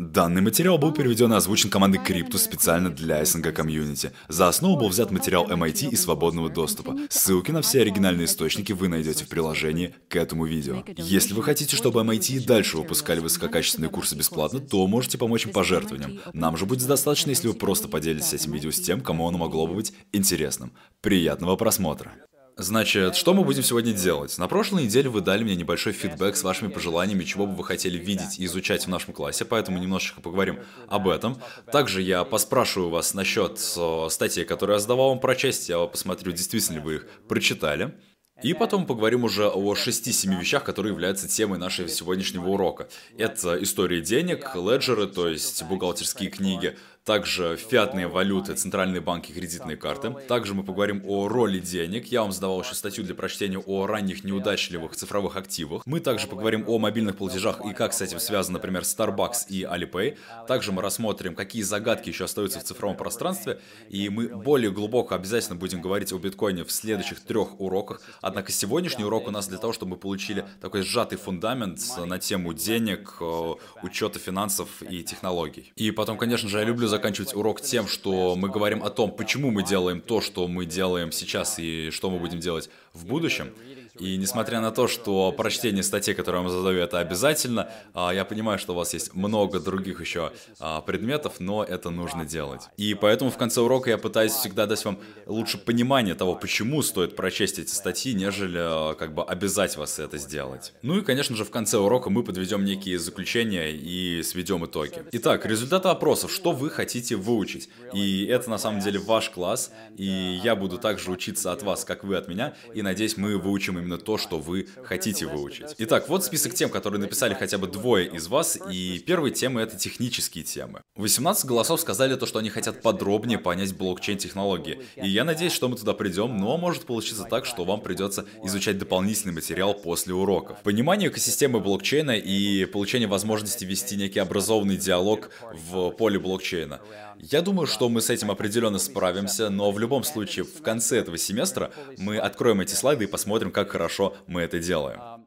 Данный материал был переведен и озвучен командой Cryptus специально для СНГ комьюнити. За основу был взят материал MIT и свободного доступа. Ссылки на все оригинальные источники вы найдете в приложении к этому видео. Если вы хотите, чтобы MIT и дальше выпускали высококачественные курсы бесплатно, то можете помочь им пожертвованием. Нам же будет достаточно, если вы просто поделитесь этим видео с тем, кому оно могло бы быть интересным. Приятного просмотра! Значит, что мы будем сегодня делать? На прошлой неделе вы дали мне небольшой фидбэк с вашими пожеланиями, чего бы вы хотели видеть и изучать в нашем классе, поэтому немножечко поговорим об этом. Также я поспрашиваю вас насчет статей, которые я задавал вам прочесть, я посмотрю, действительно ли вы их прочитали. И потом поговорим уже о 6-7 вещах, которые являются темой нашего сегодняшнего урока. Это история денег, леджеры, то есть бухгалтерские книги, также фиатные валюты, центральные банки, кредитные карты. Также мы поговорим о роли денег. Я вам задавал еще статью для прочтения о ранних неудачливых цифровых активах. Мы также поговорим о мобильных платежах и как с этим связан, например, Starbucks и Alipay. Также мы рассмотрим, какие загадки еще остаются в цифровом пространстве. И мы более глубоко обязательно будем говорить о биткоине в следующих трех уроках. Однако сегодняшний урок у нас для того, чтобы мы получили такой сжатый фундамент на тему денег, э, учета финансов и технологий. И потом, конечно же, я люблю заканчивать урок тем, что мы говорим о том, почему мы делаем то, что мы делаем сейчас и что мы будем делать в будущем. И несмотря на то, что прочтение статей, которые я вам задаю, это обязательно, а, я понимаю, что у вас есть много других еще а, предметов, но это нужно делать. И поэтому в конце урока я пытаюсь всегда дать вам лучше понимание того, почему стоит прочесть эти статьи, нежели а, как бы обязать вас это сделать. Ну и, конечно же, в конце урока мы подведем некие заключения и сведем итоги. Итак, результаты опросов. Что вы хотите выучить? И это на самом деле ваш класс, и я буду также учиться от вас, как вы от меня, и надеюсь, мы выучим именно то, что вы хотите выучить. Итак, вот список тем, которые написали хотя бы двое из вас, и первые темы — это технические темы. 18 голосов сказали то, что они хотят подробнее понять блокчейн-технологии, и я надеюсь, что мы туда придем, но может получиться так, что вам придется изучать дополнительный материал после уроков. Понимание экосистемы блокчейна и получение возможности вести некий образованный диалог в поле блокчейна. Я думаю, что мы с этим определенно справимся, но в любом случае в конце этого семестра мы откроем эти слайды и посмотрим, как хорошо мы это делаем.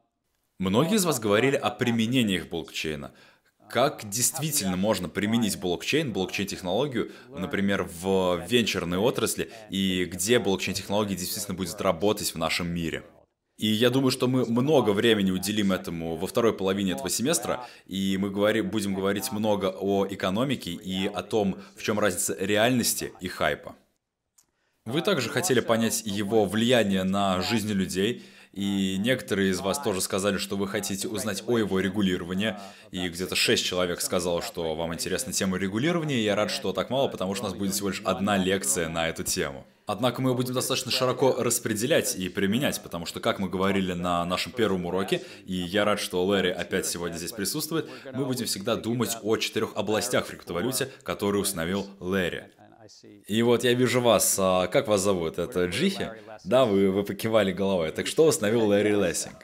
Многие из вас говорили о применениях блокчейна. Как действительно можно применить блокчейн, блокчейн-технологию, например, в венчурной отрасли, и где блокчейн-технология действительно будет работать в нашем мире? И я думаю, что мы много времени уделим этому во второй половине этого семестра, и мы говори, будем говорить много о экономике и о том, в чем разница реальности и хайпа. Вы также хотели понять его влияние на жизнь людей, и некоторые из вас тоже сказали, что вы хотите узнать о его регулировании, и где-то шесть человек сказало, что вам интересна тема регулирования, и я рад, что так мало, потому что у нас будет всего лишь одна лекция на эту тему. Однако мы будем достаточно широко распределять и применять, потому что, как мы говорили на нашем первом уроке, и я рад, что Лэри опять сегодня здесь присутствует, мы будем всегда думать о четырех областях в криптовалюте, которые установил Лэри. И вот я вижу вас. А как вас зовут? Это Джихи? Да, вы, вы покивали головой. Так что установил Лэри Лессинг?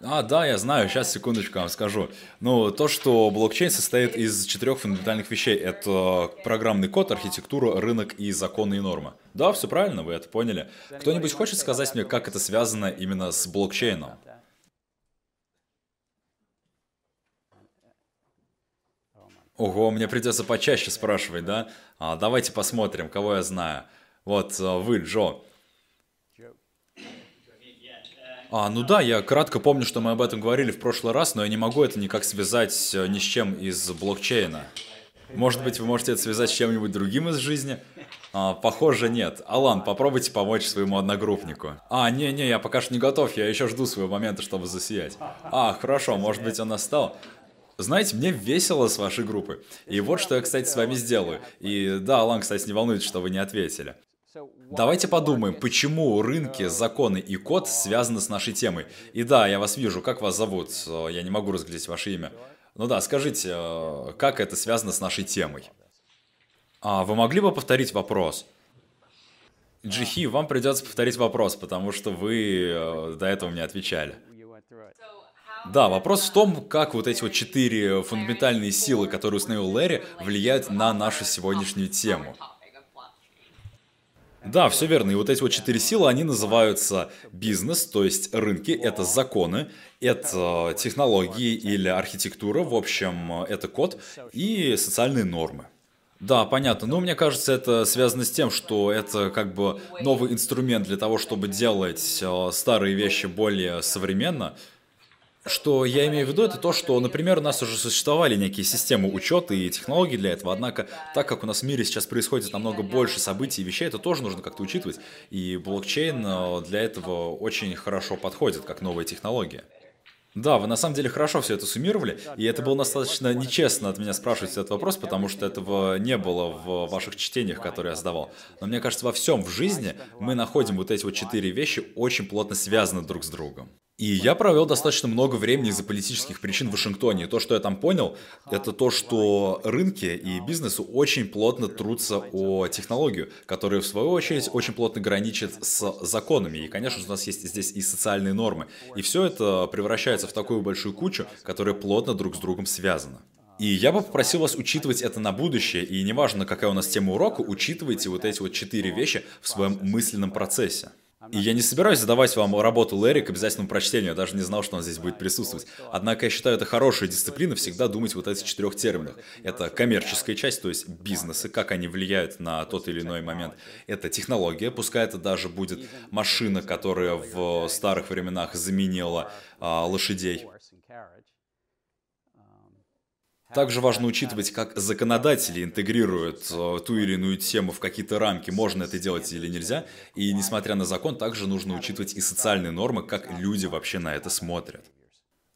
А, да, я знаю, сейчас секундочку вам скажу. Ну, то, что блокчейн состоит из четырех фундаментальных вещей. Это программный код, архитектура, рынок и законы и нормы. Да, все правильно, вы это поняли. Кто-нибудь хочет сказать мне, как это связано именно с блокчейном? Ого, мне придется почаще спрашивать, да? А, давайте посмотрим, кого я знаю. Вот а, вы, Джо. А, ну да, я кратко помню, что мы об этом говорили в прошлый раз, но я не могу это никак связать э, ни с чем из блокчейна. Может быть, вы можете это связать с чем-нибудь другим из жизни? А, похоже, нет. Алан, попробуйте помочь своему одногруппнику. А, не-не, я пока что не готов, я еще жду своего момента, чтобы засиять. А, хорошо, может быть, он настал. Знаете, мне весело с вашей группы. И вот что я, кстати, с вами сделаю. И да, Алан, кстати, не волнуется, что вы не ответили. Давайте подумаем, почему рынки, законы и код связаны с нашей темой. И да, я вас вижу, как вас зовут? Я не могу разглядеть ваше имя. Ну да, скажите, э, как это связано с нашей темой? А, вы могли бы повторить вопрос? Джихи, вам придется повторить вопрос, потому что вы э, до этого мне отвечали. Да, вопрос в том, как вот эти вот четыре фундаментальные силы, которые установил Лэри, влияют на нашу сегодняшнюю тему. Да, все верно. И вот эти вот четыре силы, они называются бизнес, то есть рынки, это законы, это технологии или архитектура, в общем, это код и социальные нормы. Да, понятно. Но мне кажется, это связано с тем, что это как бы новый инструмент для того, чтобы делать э, старые вещи более современно. Что я имею в виду, это то, что, например, у нас уже существовали некие системы учета и технологий для этого, однако, так как у нас в мире сейчас происходит намного больше событий и вещей, это тоже нужно как-то учитывать, и блокчейн э, для этого очень хорошо подходит, как новая технология. Да, вы на самом деле хорошо все это суммировали, и это было достаточно нечестно от меня спрашивать этот вопрос, потому что этого не было в ваших чтениях, которые я задавал. Но мне кажется, во всем в жизни мы находим вот эти вот четыре вещи очень плотно связаны друг с другом. И я провел достаточно много времени из-за политических причин в Вашингтоне. То, что я там понял, это то, что рынки и бизнесу очень плотно трутся о технологию, которая, в свою очередь, очень плотно граничит с законами. И, конечно, у нас есть здесь и социальные нормы. И все это превращается в такую большую кучу, которая плотно друг с другом связана. И я бы попросил вас учитывать это на будущее, и неважно, какая у нас тема урока, учитывайте вот эти вот четыре вещи в своем мысленном процессе. И я не собираюсь задавать вам работу Лэри к обязательному прочтению, я даже не знал, что он здесь будет присутствовать. Однако я считаю, это хорошая дисциплина всегда думать вот этих четырех терминах. Это коммерческая часть, то есть бизнесы, как они влияют на тот или иной момент. Это технология, пускай это даже будет машина, которая в старых временах заменила а, лошадей. Также важно учитывать, как законодатели интегрируют э, ту или иную тему в какие-то рамки, можно это делать или нельзя. И несмотря на закон, также нужно учитывать и социальные нормы, как люди вообще на это смотрят.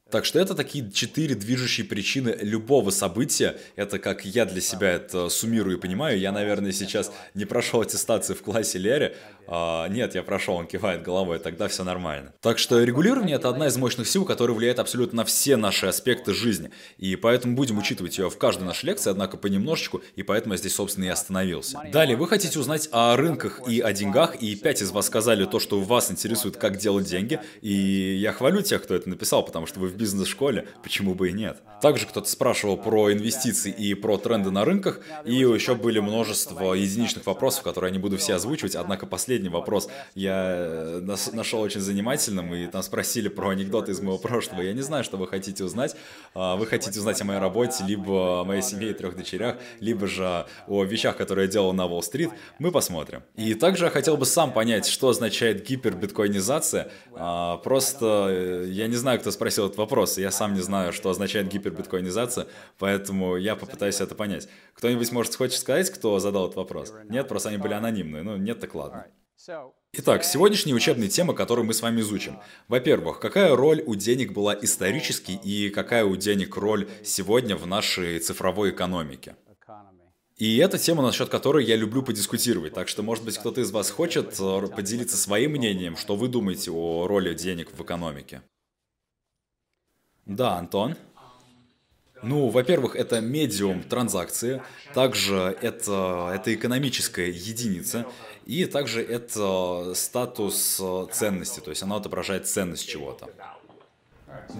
Так что это такие четыре движущие причины любого события. Это как я для себя это суммирую и понимаю. Я, наверное, сейчас не прошел аттестацию в классе Лере. А, нет, я прошел, он кивает головой, тогда все нормально. Так что регулирование это одна из мощных сил, которая влияет абсолютно на все наши аспекты жизни. И поэтому будем учитывать ее в каждой нашей лекции, однако понемножечку, и поэтому я здесь, собственно, и остановился. Далее, вы хотите узнать о рынках и о деньгах, и пять из вас сказали то, что вас интересует, как делать деньги. И я хвалю тех, кто это написал, потому что вы в бизнес-школе, почему бы и нет. Также кто-то спрашивал про инвестиции и про тренды на рынках, и еще были множество единичных вопросов, которые я не буду все озвучивать, однако последний вопрос я э, нашел очень занимательным, и там спросили про анекдоты из моего прошлого. Я не знаю, что вы хотите узнать. А, вы хотите узнать о моей работе, либо о моей семье и трех дочерях, либо же о вещах, которые я делал на Уолл-стрит. Мы посмотрим. И также я хотел бы сам понять, что означает гипербиткоинизация. А, просто э, я не знаю, кто спросил этот вопрос, я сам не знаю, что означает гипербиткоинизация, поэтому я попытаюсь это понять. Кто-нибудь, может, хочет сказать, кто задал этот вопрос? Нет, просто они были анонимные. Ну, нет, так ладно. Итак, сегодняшняя учебная тема, которую мы с вами изучим. Во-первых, какая роль у денег была исторически и какая у денег роль сегодня в нашей цифровой экономике? И это тема, насчет которой я люблю подискутировать. Так что, может быть, кто-то из вас хочет э, поделиться своим мнением, что вы думаете о роли денег в экономике? Да, Антон? Ну, во-первых, это медиум транзакции, также это, это экономическая единица, и также это статус ценности, то есть она отображает ценность чего-то.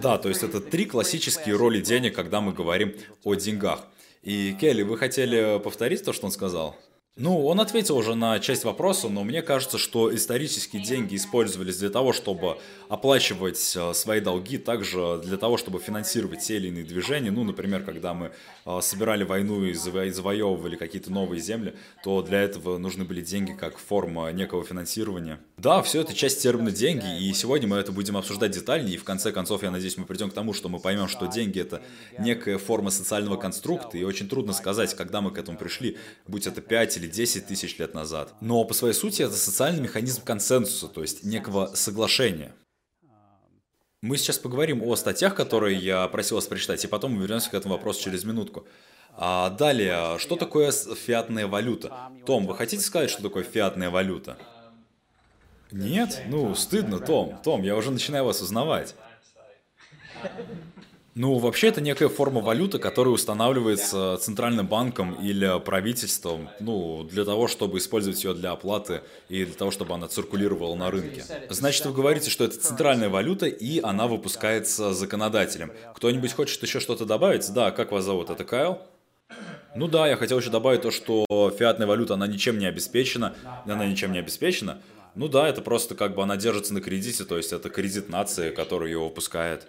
Да, то есть это три классические роли денег, когда мы говорим о деньгах. И, Келли, вы хотели повторить то, что он сказал? Ну, он ответил уже на часть вопроса, но мне кажется, что исторические деньги использовались для того, чтобы оплачивать э, свои долги, также для того, чтобы финансировать те или иные движения. Ну, например, когда мы э, собирали войну и завоевывали какие-то новые земли, то для этого нужны были деньги как форма некого финансирования. Да, все это часть термина «деньги», и сегодня мы это будем обсуждать детальнее, и в конце концов, я надеюсь, мы придем к тому, что мы поймем, что деньги — это некая форма социального конструкта, и очень трудно сказать, когда мы к этому пришли, будь это 5 или или 10 тысяч лет назад. Но по своей сути это социальный механизм консенсуса, то есть некого соглашения. Мы сейчас поговорим о статьях, которые я просил вас прочитать, и потом мы вернемся к этому вопросу через минутку. А далее, что такое фиатная валюта? Том, вы хотите сказать, что такое фиатная валюта? Нет? Ну, стыдно, Том. Том, я уже начинаю вас узнавать. Ну, вообще это некая форма валюты, которая устанавливается центральным банком или правительством, ну, для того, чтобы использовать ее для оплаты и для того, чтобы она циркулировала на рынке. Значит, вы говорите, что это центральная валюта, и она выпускается законодателем. Кто-нибудь хочет еще что-то добавить? Да, как вас зовут? Это Кайл? Ну да, я хотел еще добавить то, что фиатная валюта, она ничем не обеспечена, она ничем не обеспечена. Ну да, это просто как бы она держится на кредите, то есть это кредит нации, который ее выпускает.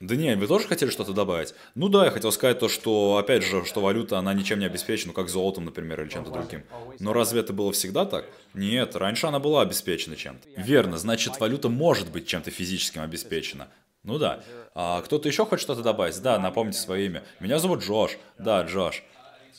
Да не, вы тоже хотели что-то добавить? Ну да, я хотел сказать то, что, опять же, что валюта, она ничем не обеспечена, как золотом, например, или чем-то другим. Но разве это было всегда так? Нет, раньше она была обеспечена чем-то. Верно, значит, валюта может быть чем-то физическим обеспечена. Ну да. А кто-то еще хочет что-то добавить? Да, напомните свое имя. Меня зовут Джош. Да, Джош.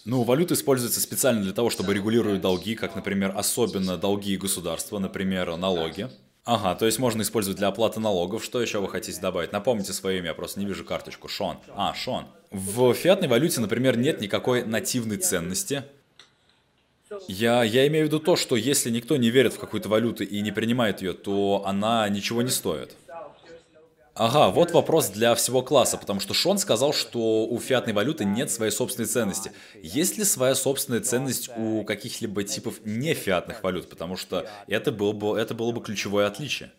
Ну, валюта используется специально для того, чтобы регулировать долги, как, например, особенно долги государства, например, налоги. Ага, то есть можно использовать для оплаты налогов. Что еще вы хотите добавить? Напомните свое имя, я просто не вижу карточку. Шон. А, Шон. В фиатной валюте, например, нет никакой нативной ценности. Я, я имею в виду то, что если никто не верит в какую-то валюту и не принимает ее, то она ничего не стоит. Ага, вот вопрос для всего класса, потому что Шон сказал, что у фиатной валюты нет своей собственной ценности. Есть ли своя собственная ценность у каких-либо типов нефиатных валют? Потому что это было бы, это было бы ключевое отличие.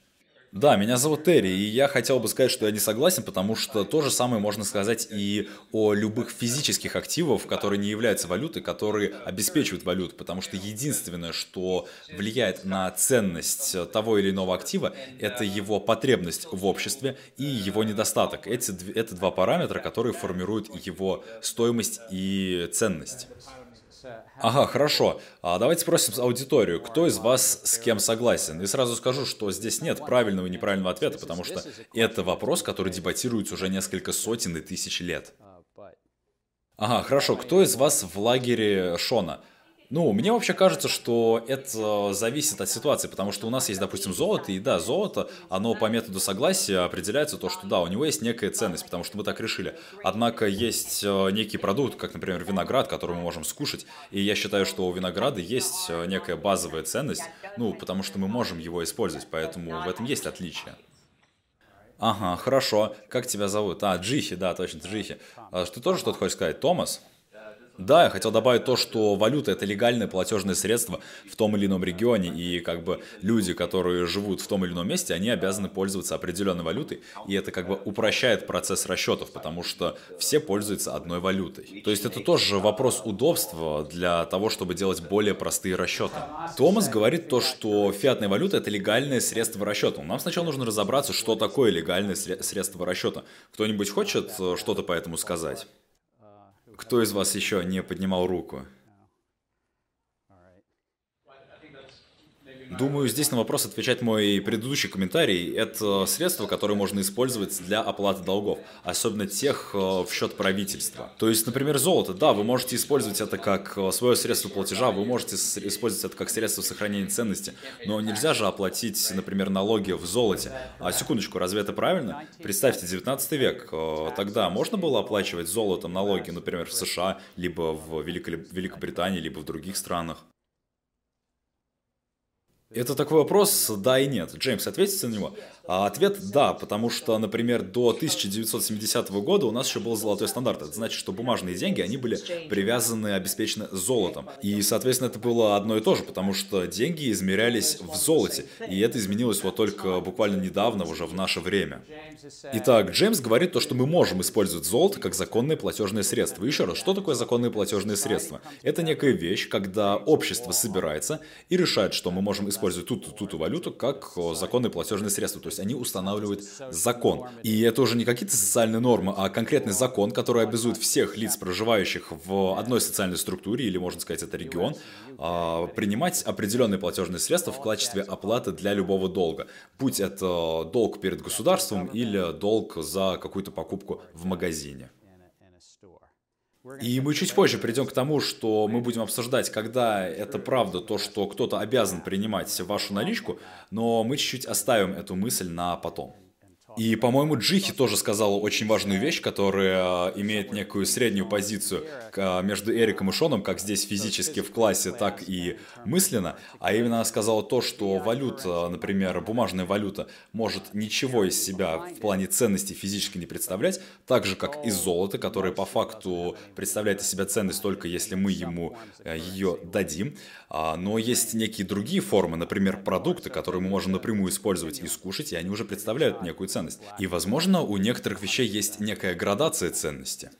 Да, меня зовут Терри, и я хотел бы сказать, что я не согласен, потому что то же самое можно сказать и о любых физических активах, которые не являются валютой, которые обеспечивают валюту, потому что единственное, что влияет на ценность того или иного актива, это его потребность в обществе и его недостаток. Эти, это два параметра, которые формируют его стоимость и ценность. Ага, хорошо. А давайте спросим аудиторию, кто из вас с кем согласен? И сразу скажу, что здесь нет правильного и неправильного ответа, потому что это вопрос, который дебатируется уже несколько сотен и тысяч лет. Ага, хорошо. Кто из вас в лагере Шона? Ну, мне вообще кажется, что это зависит от ситуации, потому что у нас есть, допустим, золото, и да, золото, оно по методу согласия определяется то, что да, у него есть некая ценность, потому что мы так решили. Однако есть э, некий продукт, как, например, виноград, который мы можем скушать, и я считаю, что у винограда есть э, некая базовая ценность, ну, потому что мы можем его использовать, поэтому в этом есть отличие. Ага, хорошо. Как тебя зовут? А, Джихи, да, точно, Джихи. А, ты тоже что-то хочешь сказать? Томас? Да, я хотел добавить то, что валюта это легальное платежное средство в том или ином регионе, и как бы люди, которые живут в том или ином месте, они обязаны пользоваться определенной валютой, и это как бы упрощает процесс расчетов, потому что все пользуются одной валютой. То есть это тоже вопрос удобства для того, чтобы делать более простые расчеты. Томас говорит то, что фиатная валюта это легальное средство расчета. Нам сначала нужно разобраться, что такое легальное средство расчета. Кто-нибудь хочет э, что-то по этому сказать? Кто из вас еще не поднимал руку? Думаю, здесь на вопрос отвечать мой предыдущий комментарий. Это средство, которое можно использовать для оплаты долгов, особенно тех э, в счет правительства. То есть, например, золото. Да, вы можете использовать это как э, свое средство платежа, вы можете использовать это как средство сохранения ценности, но нельзя же оплатить, например, налоги в золоте. А секундочку, разве это правильно? Представьте, 19 век. Э, тогда можно было оплачивать золотом налоги, например, в США, либо в Великобритании, либо в других странах. Это такой вопрос, да и нет. Джеймс, ответите на него? А ответ – да, потому что, например, до 1970 года у нас еще был золотой стандарт. Это значит, что бумажные деньги, они были привязаны, обеспечены золотом. И, соответственно, это было одно и то же, потому что деньги измерялись в золоте. И это изменилось вот только буквально недавно, уже в наше время. Итак, Джеймс говорит то, что мы можем использовать золото как законное платежное средство. Еще раз, что такое законное платежное средство? Это некая вещь, когда общество собирается и решает, что мы можем использовать ту-ту-ту валюту как законное платежное средство. То есть они устанавливают закон. И это уже не какие-то социальные нормы, а конкретный закон, который обязует всех лиц, проживающих в одной социальной структуре, или можно сказать это регион, а, принимать определенные платежные средства в качестве оплаты для любого долга. Будь это долг перед государством или долг за какую-то покупку в магазине. И мы чуть позже придем к тому, что мы будем обсуждать, когда это правда то, что кто-то обязан принимать вашу наличку, но мы чуть-чуть оставим эту мысль на потом. И, по-моему, Джихи тоже сказала очень важную вещь, которая э, имеет некую среднюю позицию э, между Эриком и Шоном, как здесь физически в классе, так и мысленно. А именно она сказала то, что валюта, например, бумажная валюта, может ничего из себя в плане ценности физически не представлять, так же, как и золото, которое по факту представляет из себя ценность только если мы ему э, ее дадим. А, но есть некие другие формы, например, продукты, которые мы можем напрямую использовать и скушать, и они уже представляют некую ценность. И, возможно, у некоторых вещей есть некая градация ценности.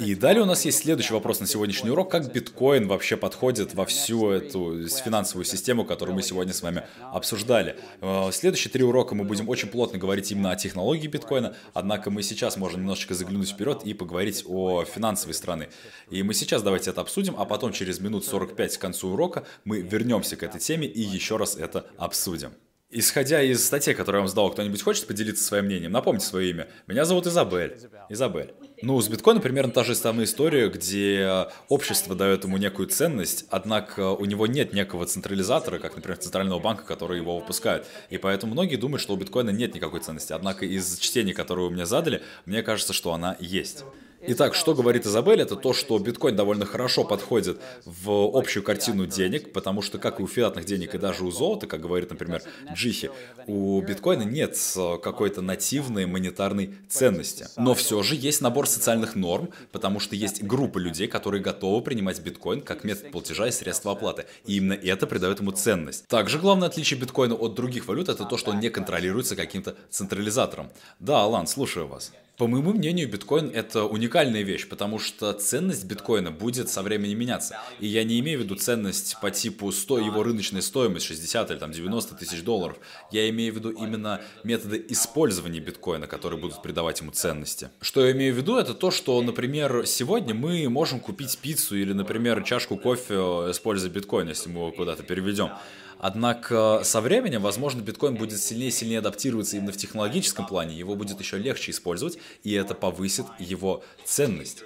И далее у нас есть следующий вопрос на сегодняшний урок. Как биткоин вообще подходит во всю эту финансовую систему, которую мы сегодня с вами обсуждали? Э, следующие три урока мы будем очень плотно говорить именно о технологии биткоина, однако мы сейчас можем немножечко заглянуть вперед и поговорить о финансовой стороне. И мы сейчас давайте это обсудим, а потом через минут 45 к концу урока мы вернемся к этой теме и еще раз это обсудим. Исходя из статьи, которую я вам сдал, кто-нибудь хочет поделиться своим мнением? Напомните свое имя. Меня зовут Изабель. Изабель. Ну, с биткоином примерно та же самая история, где общество дает ему некую ценность, однако у него нет некого централизатора, как, например, центрального банка, который его выпускает. И поэтому многие думают, что у биткоина нет никакой ценности. Однако из чтений, которые вы мне задали, мне кажется, что она есть. Итак, что говорит Изабель, это то, что биткоин довольно хорошо подходит в общую картину денег, потому что, как и у фиатных денег, и даже у золота, как говорит, например, Джихи, у биткоина нет какой-то нативной монетарной ценности. Но все же есть набор социальных норм, потому что есть группа людей, которые готовы принимать биткоин как метод платежа и средства оплаты. И именно это придает ему ценность. Также главное отличие биткоина от других валют это то, что он не контролируется каким-то централизатором. Да, Алан, слушаю вас. По моему мнению, биткоин это уникальная вещь, потому что ценность биткоина будет со временем меняться. И я не имею в виду ценность по типу 100 его рыночной стоимость 60 или там 90 тысяч долларов. Я имею в виду именно методы использования биткоина, которые будут придавать ему ценности. Что я имею в виду, это то, что, например, сегодня мы можем купить пиццу или, например, чашку кофе, используя биткоин, если мы его куда-то переведем. Однако со временем, возможно, биткоин будет сильнее и сильнее адаптироваться именно в технологическом плане, его будет еще легче использовать, и это повысит его ценность.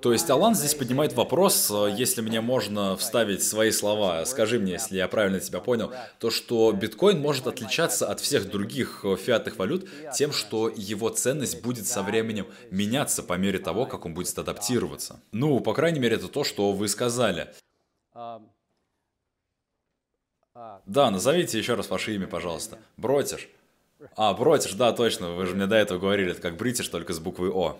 То есть Алан здесь поднимает вопрос, если мне можно вставить свои слова, скажи мне, если я правильно тебя понял, то что биткоин может отличаться от всех других фиатных валют тем, что его ценность будет со временем меняться по мере того, как он будет адаптироваться. Ну, по крайней мере, это то, что вы сказали. Да, назовите еще раз ваше имя, пожалуйста. Бротиш. А, Бротиш, да, точно, вы же мне до этого говорили, это как Бритиш, только с буквой О.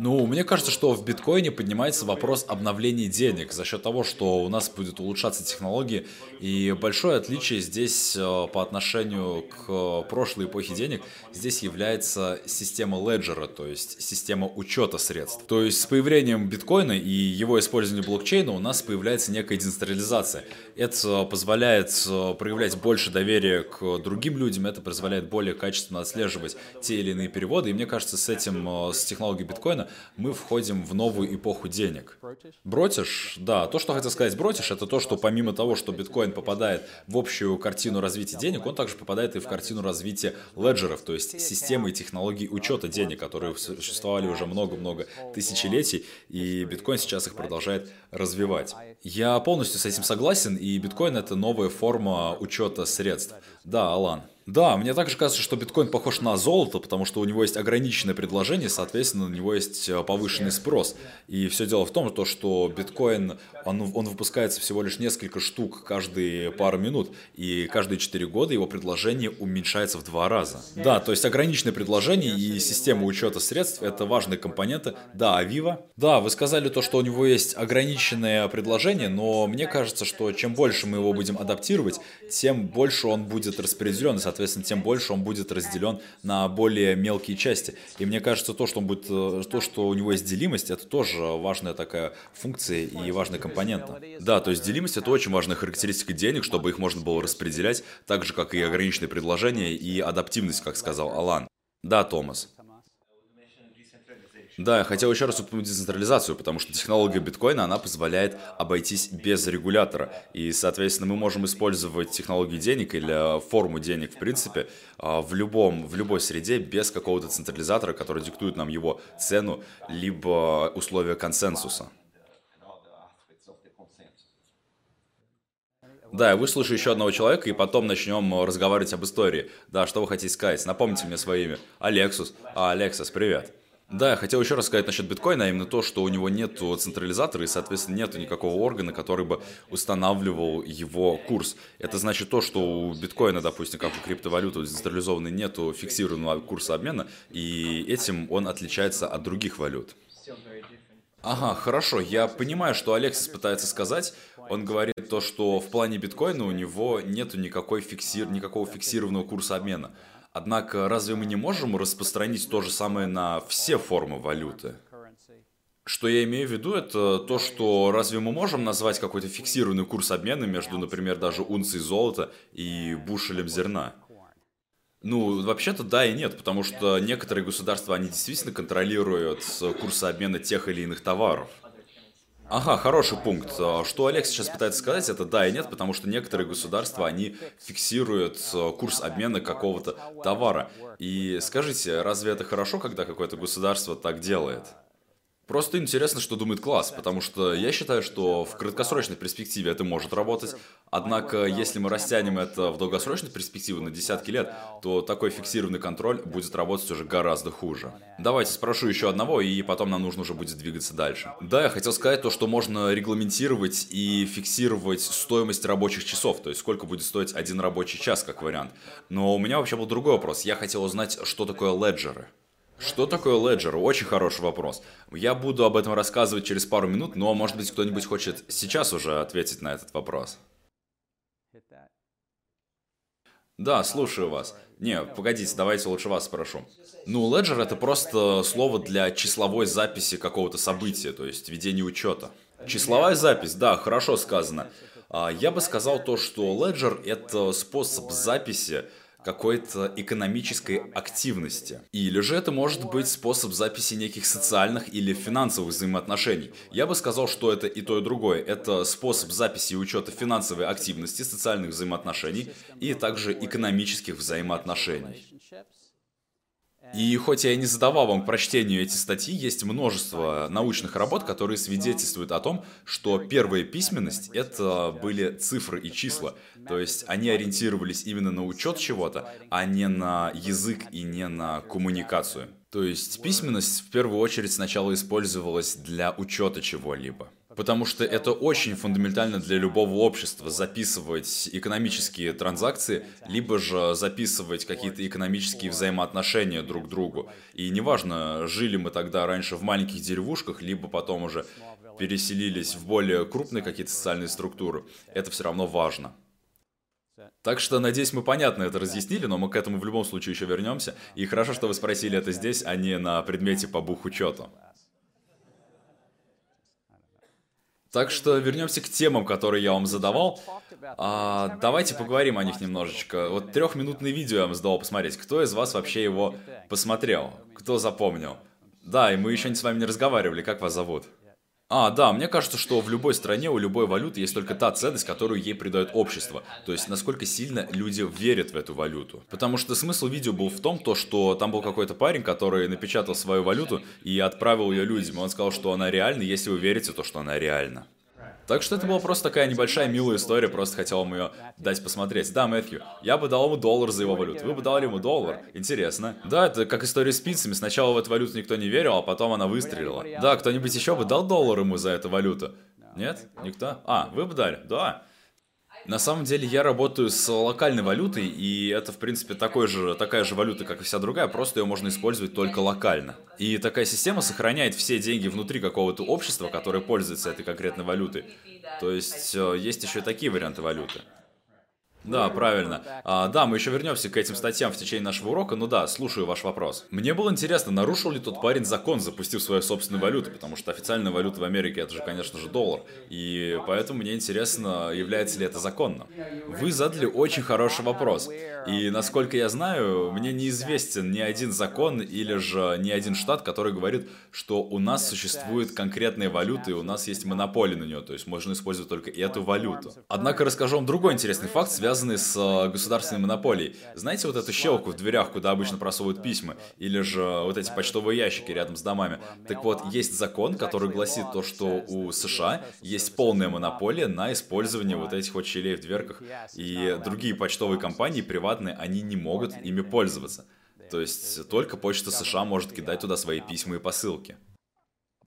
Ну, мне кажется, что в биткоине поднимается вопрос обновления денег за счет того, что у нас будет улучшаться технологии. И большое отличие здесь э, по отношению к прошлой эпохе денег, здесь является система леджера, то есть система учета средств. То есть с появлением биткоина и его использованием блокчейна у нас появляется некая децентрализация. Это позволяет э, проявлять больше доверия к другим людям, это позволяет более качественно отслеживать те или иные переводы. И мне кажется, с этим, э, с технологией биткоина мы входим в новую эпоху денег. Бротиш, да, то, что хотел сказать Бротиш, это то, что помимо того, что биткоин попадает в общую картину развития денег, он также попадает и в картину развития леджеров, то есть системы и технологий учета денег, которые существовали уже много-много тысячелетий, и биткоин сейчас их продолжает развивать. Я полностью с этим согласен, и биткоин это новая форма учета средств. Да, Алан. Да, мне также кажется, что биткоин похож на золото, потому что у него есть ограниченное предложение, соответственно, на него есть э, повышенный спрос. И все дело в том, то, что биткоин, он, он выпускается всего лишь несколько штук каждые пару минут, и каждые 4 года его предложение уменьшается в два раза. Да, то есть ограниченное предложение и система учета средств – это важные компоненты. Да, Авива. Да, вы сказали то, что у него есть ограниченное предложение, но мне кажется, что чем больше мы его будем адаптировать, тем больше он будет распределен, и, соответственно, тем больше он будет разделен на более мелкие части. И мне кажется, то, что, он будет, э, то, что у него есть делимость, это тоже важная такая функция и важная компонента. Да, то есть делимость это очень важная характеристика денег, чтобы их можно было распределять, так же, как и ограниченные предложения и адаптивность, как сказал Алан. Да, Томас. Да, я хотел еще раз упомянуть децентрализацию, потому что технология биткоина, она позволяет обойтись без регулятора. И, соответственно, мы можем использовать технологии денег или форму денег, в принципе, а, в, любом, в любой среде без какого-то централизатора, который диктует нам его цену, либо условия консенсуса. Да, я выслушаю еще одного человека, и потом начнем разговаривать об истории. Да, что вы хотите сказать? Напомните мне свое имя. Алексус. А, Алексас, привет. Да, хотел еще раз сказать насчет биткоина, а именно то, что у него нет централизатора и, соответственно, нет никакого органа, который бы устанавливал его курс. Это значит то, что у биткоина, допустим, как у криптовалюты децентрализованной, нету фиксированного курса обмена, и этим он отличается от других валют. Ага, хорошо, я понимаю, что Алексис пытается сказать. Он говорит то, что в плане биткоина у него нету никакой фиксир... никакого фиксированного курса обмена. Однако, разве мы не можем распространить то же самое на все формы валюты? Что я имею в виду, это то, что разве мы можем назвать какой-то фиксированный курс обмена между, например, даже унцией золота и бушелем зерна? Ну, вообще-то да и нет, потому что некоторые государства, они действительно контролируют курсы обмена тех или иных товаров. Ага, хороший пункт. А что Олег сейчас пытается сказать, это да и нет, потому что некоторые государства, они фиксируют курс обмена какого-то товара. И скажите, разве это хорошо, когда какое-то государство так делает? Просто интересно, что думает класс, потому что я считаю, что в краткосрочной перспективе это может работать, однако если мы растянем это в долгосрочной перспективе на десятки лет, то такой фиксированный контроль будет работать уже гораздо хуже. Давайте спрошу еще одного, и потом нам нужно уже будет двигаться дальше. Да, я хотел сказать то, что можно регламентировать и фиксировать стоимость рабочих часов, то есть сколько будет стоить один рабочий час, как вариант. Но у меня вообще был другой вопрос. Я хотел узнать, что такое леджеры. Что такое Ledger? Очень хороший вопрос. Я буду об этом рассказывать через пару минут, но, может быть, кто-нибудь хочет сейчас уже ответить на этот вопрос. Да, слушаю вас. Не, погодите, давайте лучше вас спрошу. Ну, Ledger это просто слово для числовой записи какого-то события, то есть ведения учета. Числовая запись, да, хорошо сказано. А, я бы сказал то, что Ledger это способ записи какой-то экономической активности. Или же это может быть способ записи неких социальных или финансовых взаимоотношений. Я бы сказал, что это и то, и другое. Это способ записи и учета финансовой активности, социальных взаимоотношений и также экономических взаимоотношений. И хоть я и не задавал вам к прочтению эти статьи, есть множество научных работ, которые свидетельствуют о том, что первая письменность — это были цифры и числа. То есть они ориентировались именно на учет чего-то, а не на язык и не на коммуникацию. То есть письменность в первую очередь сначала использовалась для учета чего-либо. Потому что это очень фундаментально для любого общества записывать экономические транзакции, либо же записывать какие-то экономические взаимоотношения друг к другу. И неважно, жили мы тогда раньше в маленьких деревушках, либо потом уже переселились в более крупные какие-то социальные структуры, это все равно важно. Так что, надеюсь, мы понятно это разъяснили, но мы к этому в любом случае еще вернемся. И хорошо, что вы спросили это здесь, а не на предмете по бухучету. Так что вернемся к темам, которые я вам задавал. А, давайте поговорим о них немножечко. Вот трехминутное видео я вам задал посмотреть. Кто из вас вообще его посмотрел? Кто запомнил? Да, и мы еще с вами не разговаривали. Как вас зовут? А, да, мне кажется, что в любой стране у любой валюты есть только та ценность, которую ей придает общество. То есть, насколько сильно люди верят в эту валюту. Потому что смысл видео был в том, то, что там был какой-то парень, который напечатал свою валюту и отправил ее людям. он сказал, что она реальна, если вы верите, то, что она реальна. Так что это была просто такая небольшая милая история, просто хотел вам ее дать посмотреть. Да, Мэтью, я бы дал ему доллар за его валюту. Вы бы дали ему доллар? Интересно. Да, это как история с пиццами. Сначала в эту валюту никто не верил, а потом она выстрелила. Да, кто-нибудь еще бы дал доллар ему за эту валюту? Нет? Никто? А, вы бы дали? Да. На самом деле я работаю с локальной валютой, и это, в принципе, такой же, такая же валюта, как и вся другая, просто ее можно использовать только локально. И такая система сохраняет все деньги внутри какого-то общества, которое пользуется этой конкретной валютой. То есть э, есть еще такие варианты валюты. Да, правильно. А, да, мы еще вернемся к этим статьям в течение нашего урока, но да, слушаю ваш вопрос. Мне было интересно, нарушил ли тот парень закон, запустив свою собственную валюту, потому что официальная валюта в Америке это же, конечно же, доллар. И поэтому мне интересно, является ли это законно. Вы задали очень хороший вопрос. И насколько я знаю, мне неизвестен ни один закон или же ни один штат, который говорит, что у нас существует конкретная валюта и у нас есть монополия на нее, то есть можно использовать только эту валюту. Однако расскажу вам другой интересный факт, связанный связанный с э, государственной монополией. Знаете вот эту щелку в дверях, куда обычно просовывают письма? Или же вот эти почтовые ящики рядом с домами? Так вот, есть закон, который гласит то, что у США есть полная монополия на использование вот этих вот щелей в дверках. И другие почтовые компании приватные, они не могут ими пользоваться. То есть только почта США может кидать туда свои письма и посылки.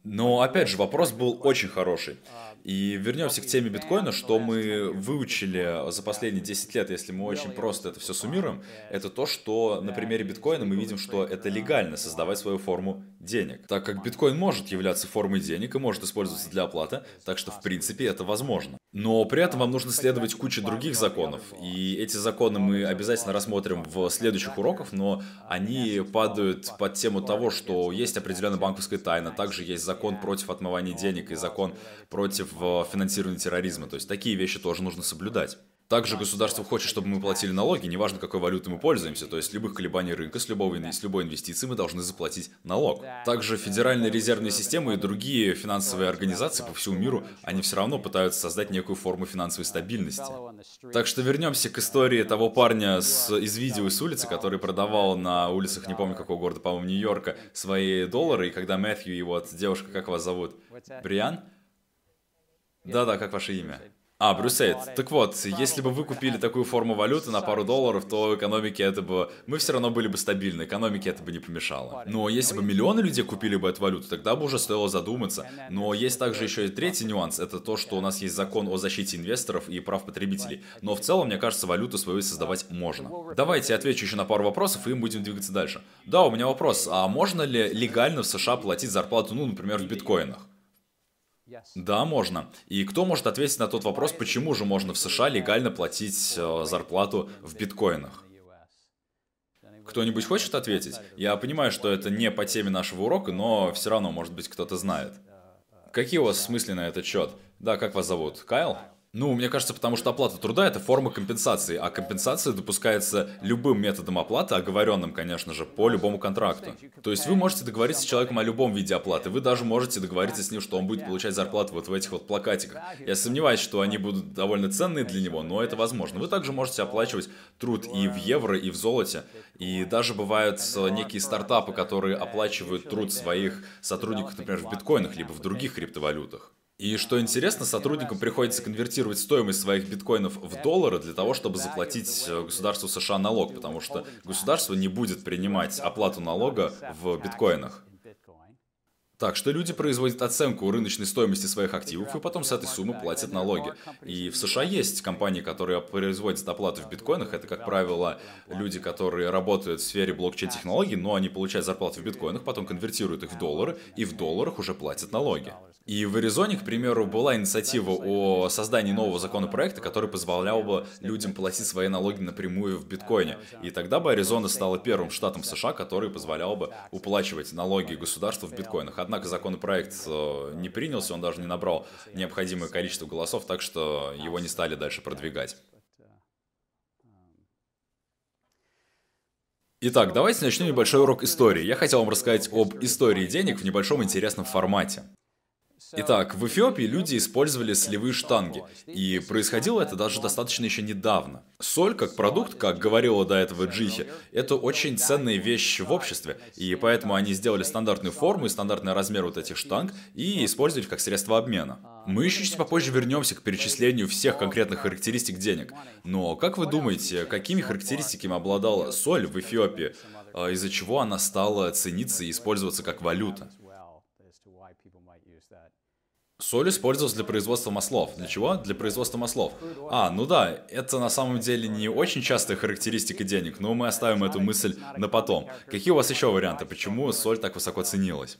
Но опять же, вопрос был очень хороший. И вернемся к теме биткоина, что мы выучили за последние 10 лет, если мы очень просто это все суммируем, это то, что на примере биткоина мы видим, что это легально создавать свою форму денег. Так как биткоин может являться формой денег и может использоваться для оплаты, так что в принципе это возможно. Но при этом вам нужно следовать куче других законов, и эти законы мы обязательно рассмотрим в следующих уроках, но они падают под тему того, что есть определенная банковская тайна, также есть закон против отмывания денег и закон против финансирования терроризма, то есть такие вещи тоже нужно соблюдать. Также государство хочет, чтобы мы платили налоги, неважно какой валютой мы пользуемся, то есть любых колебаний рынка, с, любого, с любой инвестиции мы должны заплатить налог. Также Федеральная резервная система и другие финансовые организации по всему миру, они все равно пытаются создать некую форму финансовой стабильности. Так что вернемся к истории того парня с, из видео с улицы, который продавал на улицах, не помню какого города, по-моему, Нью-Йорка, свои доллары, и когда Мэтью и вот девушка, как вас зовут? Бриан? Да-да, как ваше имя? А, Брюсейд. Так вот, если бы вы купили такую форму валюты на пару долларов, то экономике это бы... Мы все равно были бы стабильны, экономике это бы не помешало. Но если бы миллионы людей купили бы эту валюту, тогда бы уже стоило задуматься. Но есть также еще и третий нюанс, это то, что у нас есть закон о защите инвесторов и прав потребителей. Но в целом, мне кажется, валюту свою создавать можно. Давайте я отвечу еще на пару вопросов, и мы будем двигаться дальше. Да, у меня вопрос, а можно ли легально в США платить зарплату, ну, например, в биткоинах? Да, можно. И кто может ответить на тот вопрос, почему же можно в США легально платить э, зарплату в биткоинах? Кто-нибудь хочет ответить? Я понимаю, что это не по теме нашего урока, но все равно, может быть, кто-то знает. Какие у вас смыслы на этот счет? Да, как вас зовут? Кайл? Ну, мне кажется, потому что оплата труда – это форма компенсации, а компенсация допускается любым методом оплаты, оговоренным, конечно же, по любому контракту. То есть вы можете договориться с человеком о любом виде оплаты, вы даже можете договориться с ним, что он будет получать зарплату вот в этих вот плакатиках. Я сомневаюсь, что они будут довольно ценные для него, но это возможно. Вы также можете оплачивать труд и в евро, и в золоте. И даже бывают некие стартапы, которые оплачивают труд своих сотрудников, например, в биткоинах, либо в других криптовалютах. И что интересно, сотрудникам приходится конвертировать стоимость своих биткоинов в доллары для того, чтобы заплатить э, государству США налог, потому что государство не будет принимать оплату налога в биткоинах. Так что люди производят оценку рыночной стоимости своих активов и потом с этой суммы платят налоги. И в США есть компании, которые производят оплату в биткоинах. Это, как правило, люди, которые работают в сфере блокчейн-технологий, но они получают зарплату в биткоинах, потом конвертируют их в доллары, и в долларах уже платят налоги. И в Аризоне, к примеру, была инициатива о создании нового законопроекта, который позволял бы людям платить свои налоги напрямую в биткоине. И тогда бы Аризона стала первым штатом США, который позволял бы уплачивать налоги государству в биткоинах. Однако законопроект э, не принялся, он даже не набрал необходимое количество голосов, так что его не стали дальше продвигать. Итак, давайте начнем небольшой урок истории. Я хотел вам рассказать об истории денег в небольшом интересном формате. Итак, в Эфиопии люди использовали солевые штанги, и происходило это даже достаточно еще недавно. Соль как продукт, как говорила до этого Джихи, это очень ценная вещь в обществе, и поэтому они сделали стандартную форму и стандартный размер вот этих штанг и использовали как средство обмена. Мы еще чуть попозже вернемся к перечислению всех конкретных характеристик денег. Но как вы думаете, какими характеристиками обладала соль в Эфиопии, а, из-за чего она стала цениться и использоваться как валюта? Соль использовалась для производства маслов. Для чего? Для производства маслов. А, ну да, это на самом деле не очень частая характеристика денег, но мы оставим эту мысль на потом. Какие у вас еще варианты, почему соль так высоко ценилась?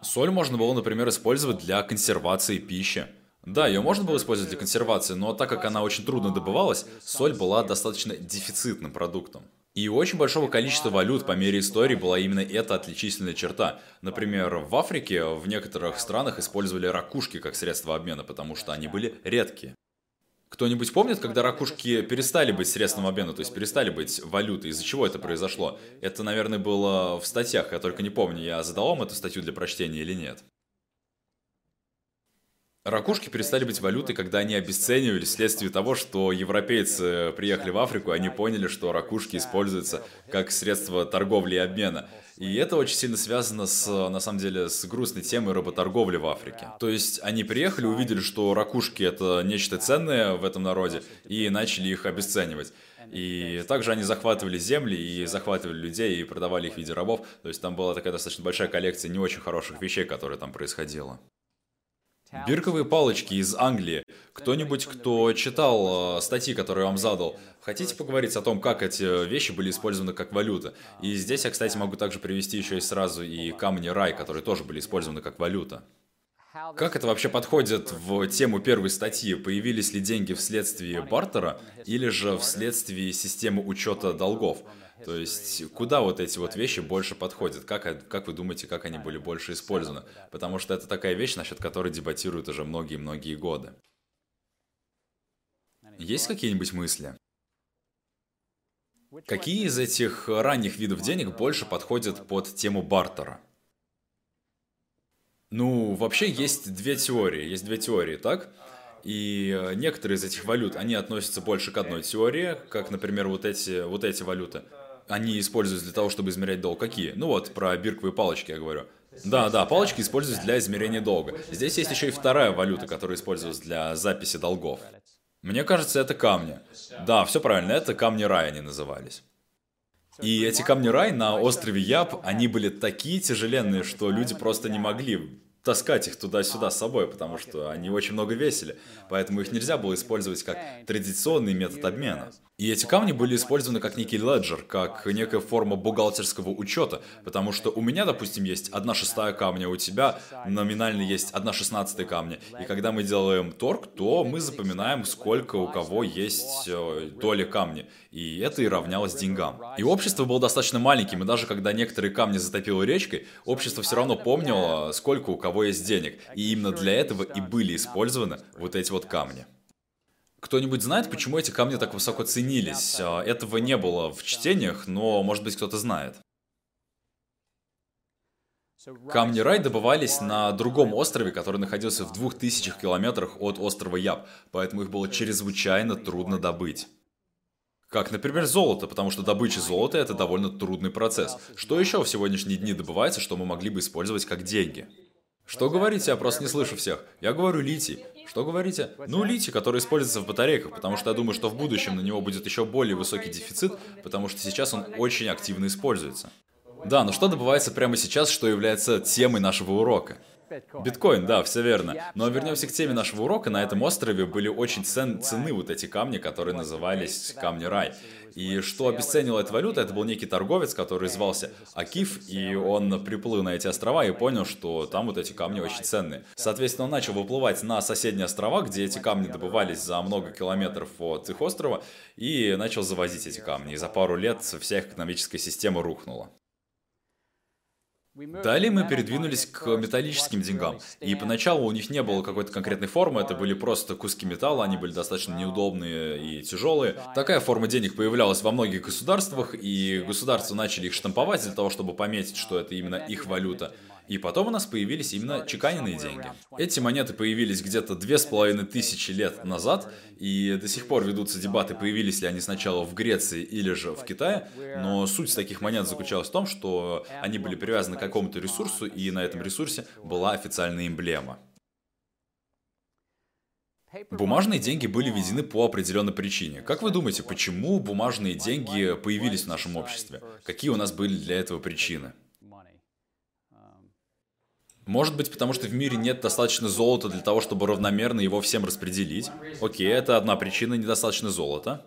Соль можно было, например, использовать для консервации пищи. Да, ее можно было использовать для консервации, но так как она очень трудно добывалась, соль была достаточно дефицитным продуктом. И у очень большого количества валют по мере истории была именно эта отличительная черта. Например, в Африке в некоторых странах использовали ракушки как средство обмена, потому что они были редкие. Кто-нибудь помнит, когда ракушки перестали быть средством обмена, то есть перестали быть валютой? Из-за чего это произошло? Это, наверное, было в статьях, я только не помню, я задал вам эту статью для прочтения или нет. Ракушки перестали быть валютой, когда они обесценивались вследствие того, что европейцы приехали в Африку, и они поняли, что ракушки используются как средство торговли и обмена. И это очень сильно связано с, на самом деле, с грустной темой работорговли в Африке. То есть они приехали, увидели, что ракушки это нечто ценное в этом народе, и начали их обесценивать. И также они захватывали земли и захватывали людей и продавали их в виде рабов. То есть там была такая достаточно большая коллекция не очень хороших вещей, которые там происходило. Бирковые палочки из Англии. Кто-нибудь, кто читал э, статьи, которые я вам задал, хотите поговорить о том, как эти вещи были использованы как валюта? И здесь я, кстати, могу также привести еще и сразу и камни рай, которые тоже были использованы как валюта. Как это вообще подходит в тему первой статьи? Появились ли деньги вследствие бартера или же вследствие системы учета долгов? То есть, куда вот эти вот вещи больше подходят? Как, как вы думаете, как они были больше использованы? Потому что это такая вещь, насчет которой дебатируют уже многие-многие годы. Есть какие-нибудь мысли? Какие из этих ранних видов денег больше подходят под тему бартера? Ну, вообще есть две теории. Есть две теории, так? И э, некоторые из этих валют, они относятся больше к одной теории, как, например, вот эти, вот эти валюты. Они используются для того, чтобы измерять долг. Какие? Ну вот, про бирковые палочки я говорю. Да, да, палочки используются для измерения долга. Здесь есть еще и вторая валюта, которая используется для записи долгов. Мне кажется, это камни. Да, все правильно, это камни рая они назывались. И эти камни рай на острове Яб, они были такие тяжеленные, что люди просто не могли таскать их туда-сюда с собой, потому что они очень много весили. Поэтому их нельзя было использовать как традиционный метод обмена. И эти камни были использованы как некий леджер, как некая форма бухгалтерского учета, потому что у меня, допустим, есть одна шестая камня, у тебя номинально есть одна шестнадцатая камня. И когда мы делаем торг, то мы запоминаем, сколько у кого есть э, доли камня. И это и равнялось деньгам. И общество было достаточно маленьким, и даже когда некоторые камни затопило речкой, общество все равно помнило, сколько у кого есть денег. И именно для этого и были использованы вот эти вот камни. Кто-нибудь знает, почему эти камни так высоко ценились? А, этого не было в чтениях, но, может быть, кто-то знает. Камни рай добывались на другом острове, который находился в двух тысячах километрах от острова Яб, поэтому их было чрезвычайно трудно добыть. Как, например, золото, потому что добыча золота – это довольно трудный процесс. Что еще в сегодняшние дни добывается, что мы могли бы использовать как деньги? Что говорите? Я просто не слышу всех. Я говорю литий. Что говорите? Ну, литий, который используется в батарейках, потому что я думаю, что в будущем на него будет еще более высокий дефицит, потому что сейчас он очень активно используется. Да, но что добывается прямо сейчас, что является темой нашего урока? Биткоин, да, все верно. Но вернемся к теме нашего урока. На этом острове были очень цен, цены вот эти камни, которые назывались камни рай. И что обесценило эту валюту, это был некий торговец, который звался Акиф, и он приплыл на эти острова и понял, что там вот эти камни очень ценные. Соответственно, он начал выплывать на соседние острова, где эти камни добывались за много километров от их острова, и начал завозить эти камни. И за пару лет вся их экономическая система рухнула. Далее мы передвинулись к металлическим деньгам. И поначалу у них не было какой-то конкретной формы, это были просто куски металла, они были достаточно неудобные и тяжелые. Такая форма денег появлялась во многих государствах, и государства начали их штамповать для того, чтобы пометить, что это именно их валюта. И потом у нас появились именно чеканенные деньги. Эти монеты появились где-то две с половиной тысячи лет назад, и до сих пор ведутся дебаты, появились ли они сначала в Греции или же в Китае, но суть таких монет заключалась в том, что они были привязаны к какому-то ресурсу, и на этом ресурсе была официальная эмблема. Бумажные деньги были введены по определенной причине. Как вы думаете, почему бумажные деньги появились в нашем обществе? Какие у нас были для этого причины? Может быть, потому что в мире нет достаточно золота для того, чтобы равномерно его всем распределить. Окей, это одна причина, недостаточно золота.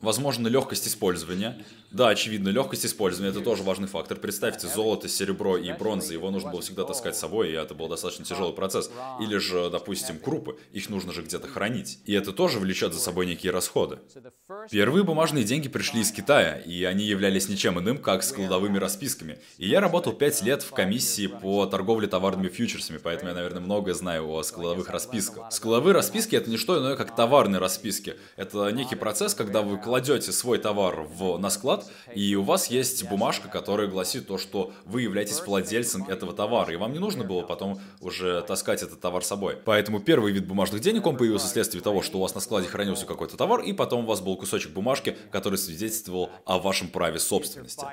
Возможно, легкость использования. Да, очевидно, легкость использования это тоже важный фактор. Представьте, золото, серебро и бронза, его нужно было всегда таскать с собой, и это был достаточно тяжелый процесс. Или же, допустим, крупы, их нужно же где-то хранить. И это тоже влечет за собой некие расходы. Первые бумажные деньги пришли из Китая, и они являлись ничем иным, как складовыми расписками. И я работал 5 лет в комиссии по торговле товарными фьючерсами, поэтому я, наверное, многое знаю о складовых расписках. Складовые расписки это не что иное, как товарные расписки. Это некий процесс, когда вы кладете свой товар в, на склад, и у вас есть бумажка, которая гласит то, что вы являетесь владельцем этого товара, и вам не нужно было потом уже таскать этот товар с собой. Поэтому первый вид бумажных денег, он появился вследствие того, что у вас на складе хранился какой-то товар, и потом у вас был кусочек бумажки, который свидетельствовал о вашем праве собственности.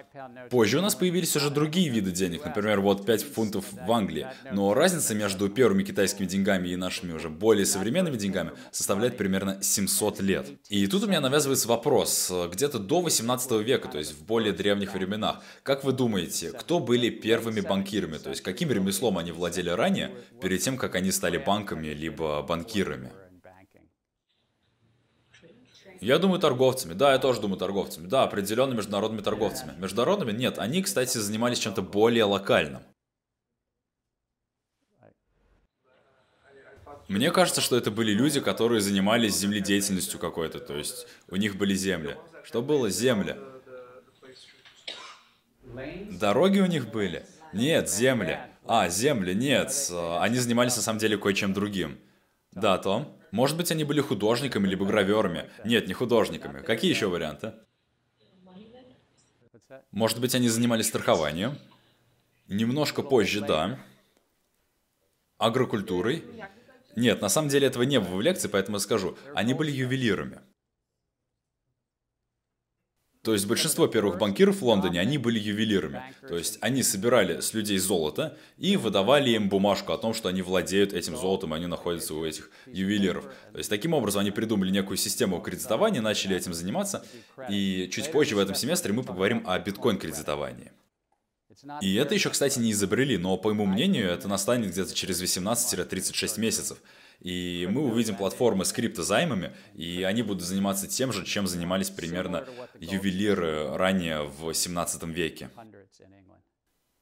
Позже у нас появились уже другие виды денег, например, вот 5 фунтов в Англии, но разница между первыми китайскими деньгами и нашими уже более современными деньгами составляет примерно 700 лет. И тут у меня навязывается вопрос, вопрос. Где-то до 18 века, то есть в более древних временах, как вы думаете, кто были первыми банкирами? То есть каким ремеслом они владели ранее, перед тем, как они стали банками либо банкирами? Я думаю торговцами. Да, я тоже думаю торговцами. Да, определенно международными торговцами. Международными? Нет. Они, кстати, занимались чем-то более локальным. Мне кажется, что это были люди, которые занимались земледеятельностью какой-то, то есть у них были земли. Что было? Земля. Дороги у них были? Нет, земли. А, земли, нет. Они занимались на самом деле кое-чем другим. Да, Том? Может быть, они были художниками либо граверами? Нет, не художниками. Какие еще варианты? Может быть, они занимались страхованием? Немножко позже, да. Агрокультурой? Нет, на самом деле этого не было в лекции, поэтому я скажу. Они были ювелирами. То есть большинство первых банкиров в Лондоне, они были ювелирами. То есть они собирали с людей золото и выдавали им бумажку о том, что они владеют этим золотом, и они находятся у этих ювелиров. То есть таким образом они придумали некую систему кредитования, начали этим заниматься. И чуть позже в этом семестре мы поговорим о биткоин-кредитовании. И это еще, кстати, не изобрели, но, по моему мнению, это настанет где-то через 18-36 месяцев. И мы увидим платформы с криптозаймами, и они будут заниматься тем же, чем занимались примерно ювелиры ранее в 17 веке.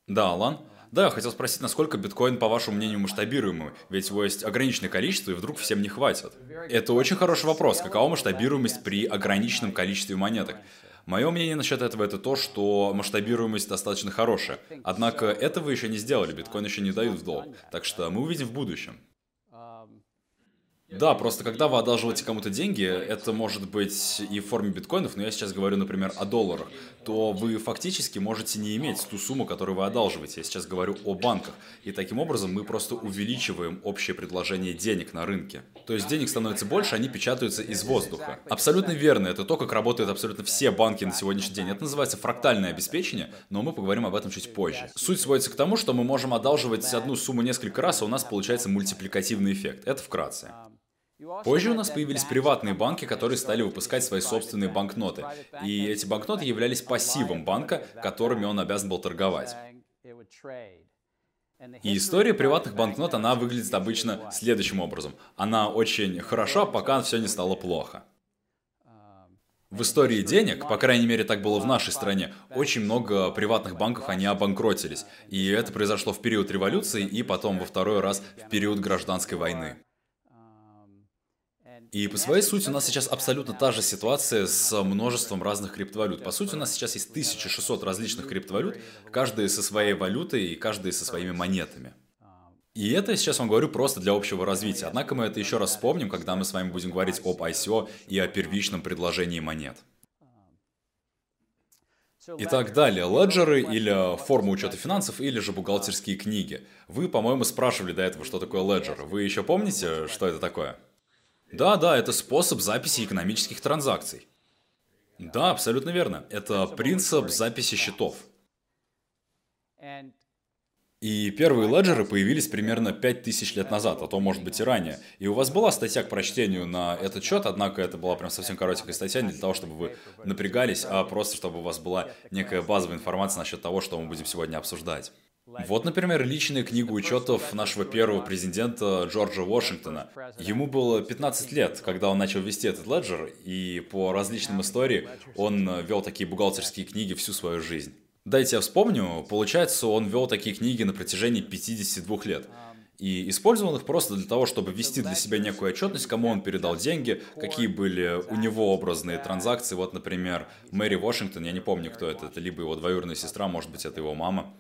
Да, Алан? Да, хотел спросить, насколько биткоин, по вашему мнению, масштабируемый? Ведь его есть ограниченное количество, и вдруг всем не хватит. Это очень хороший вопрос. Какова масштабируемость при ограниченном количестве монеток? Мое мнение насчет этого это то, что масштабируемость достаточно хорошая. Однако этого еще не сделали, биткоин еще не дают в долг. Так что мы увидим в будущем. Да, просто когда вы одалживаете кому-то деньги, это может быть и в форме биткоинов, но я сейчас говорю, например, о долларах, то вы фактически можете не иметь ту сумму, которую вы одалживаете. Я сейчас говорю о банках. И таким образом мы просто увеличиваем общее предложение денег на рынке. То есть денег становится больше, они печатаются из воздуха. Абсолютно верно, это то, как работают абсолютно все банки на сегодняшний день. Это называется фрактальное обеспечение, но мы поговорим об этом чуть позже. Суть сводится к тому, что мы можем одалживать одну сумму несколько раз, а у нас получается мультипликативный эффект. Это вкратце. Позже у нас появились приватные банки, которые стали выпускать свои собственные банкноты. И эти банкноты являлись пассивом банка, которыми он обязан был торговать. И история приватных банкнот, она выглядит обычно следующим образом. Она очень хороша, пока все не стало плохо. В истории денег, по крайней мере так было в нашей стране, очень много приватных банков, они обанкротились. И это произошло в период революции и потом во второй раз в период гражданской войны. И по своей сути у нас сейчас абсолютно та же ситуация с множеством разных криптовалют. По сути у нас сейчас есть 1600 различных криптовалют, каждая со своей валютой и каждая со своими монетами. И это я сейчас вам говорю просто для общего развития. Однако мы это еще раз вспомним, когда мы с вами будем говорить об ICO и о первичном предложении монет. Итак, далее, леджеры или форма учета финансов, или же бухгалтерские книги. Вы, по-моему, спрашивали до этого, что такое леджер. Вы еще помните, что это такое? Да, да, это способ записи экономических транзакций. Да, абсолютно верно. Это принцип записи счетов. И первые леджеры появились примерно 5000 лет назад, а то может быть и ранее. И у вас была статья к прочтению на этот счет, однако это была прям совсем коротенькая статья, не для того, чтобы вы напрягались, а просто чтобы у вас была некая базовая информация насчет того, что мы будем сегодня обсуждать. Вот, например, личная книга учетов нашего первого президента Джорджа Вашингтона. Ему было 15 лет, когда он начал вести этот леджер, и по различным историям он вел такие бухгалтерские книги всю свою жизнь. Дайте я вспомню, получается, он вел такие книги на протяжении 52 лет. И использовал их просто для того, чтобы вести для себя некую отчетность, кому он передал деньги, какие были у него образные транзакции. Вот, например, Мэри Вашингтон, я не помню, кто это, это либо его двоюродная сестра, может быть, это его мама.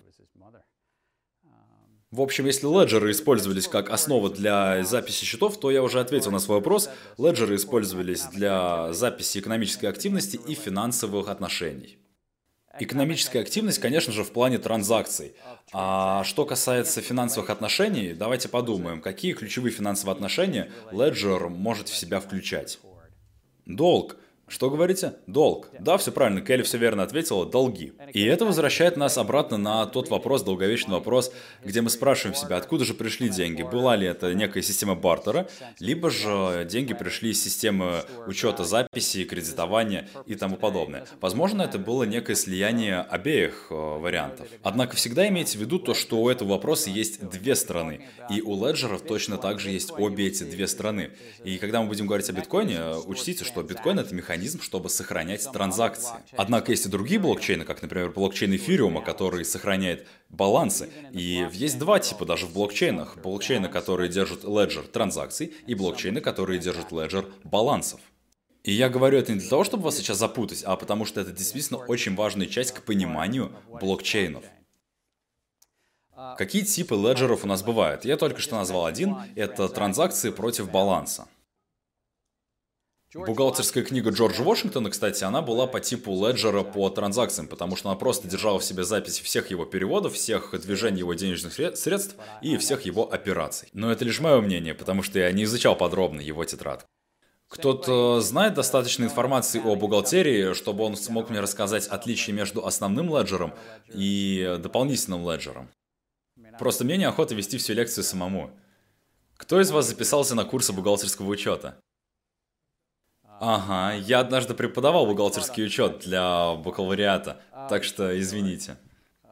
В общем, если леджеры использовались как основа для записи счетов, то я уже ответил на свой вопрос. Леджеры использовались для записи экономической активности и финансовых отношений. Экономическая активность, конечно же, в плане транзакций. А что касается финансовых отношений, давайте подумаем, какие ключевые финансовые отношения Ledger может в себя включать. Долг. Что говорите? Долг. Да, все правильно, Келли все верно ответила, долги. И это возвращает нас обратно на тот вопрос, долговечный вопрос, где мы спрашиваем себя, откуда же пришли деньги? Была ли это некая система бартера, либо же деньги пришли из системы учета записи, кредитования и тому подобное. Возможно, это было некое слияние обеих э, вариантов. Однако всегда имейте в виду то, что у этого вопроса есть две стороны. И у леджеров точно так же есть обе эти две стороны. И когда мы будем говорить о биткоине, учтите, что биткоин это механизм, чтобы сохранять транзакции. Однако есть и другие блокчейны, как, например, блокчейн эфириума, который сохраняет балансы. И есть два типа даже в блокчейнах. Блокчейны, которые держат леджер транзакций, и блокчейны, которые держат леджер балансов. И я говорю это не для того, чтобы вас сейчас запутать, а потому что это действительно очень важная часть к пониманию блокчейнов. Какие типы леджеров у нас бывают? Я только что назвал один. Это транзакции против баланса. Бухгалтерская книга Джорджа Вашингтона, кстати, она была по типу леджера по транзакциям, потому что она просто держала в себе запись всех его переводов, всех движений его денежных средств и всех его операций. Но это лишь мое мнение, потому что я не изучал подробно его тетрадку. Кто-то знает достаточно информации о бухгалтерии, чтобы он смог мне рассказать отличие между основным леджером и дополнительным леджером? Просто мне неохота вести всю лекцию самому. Кто из вас записался на курсы бухгалтерского учета? Ага, я однажды преподавал бухгалтерский учет для бакалавриата, так что извините.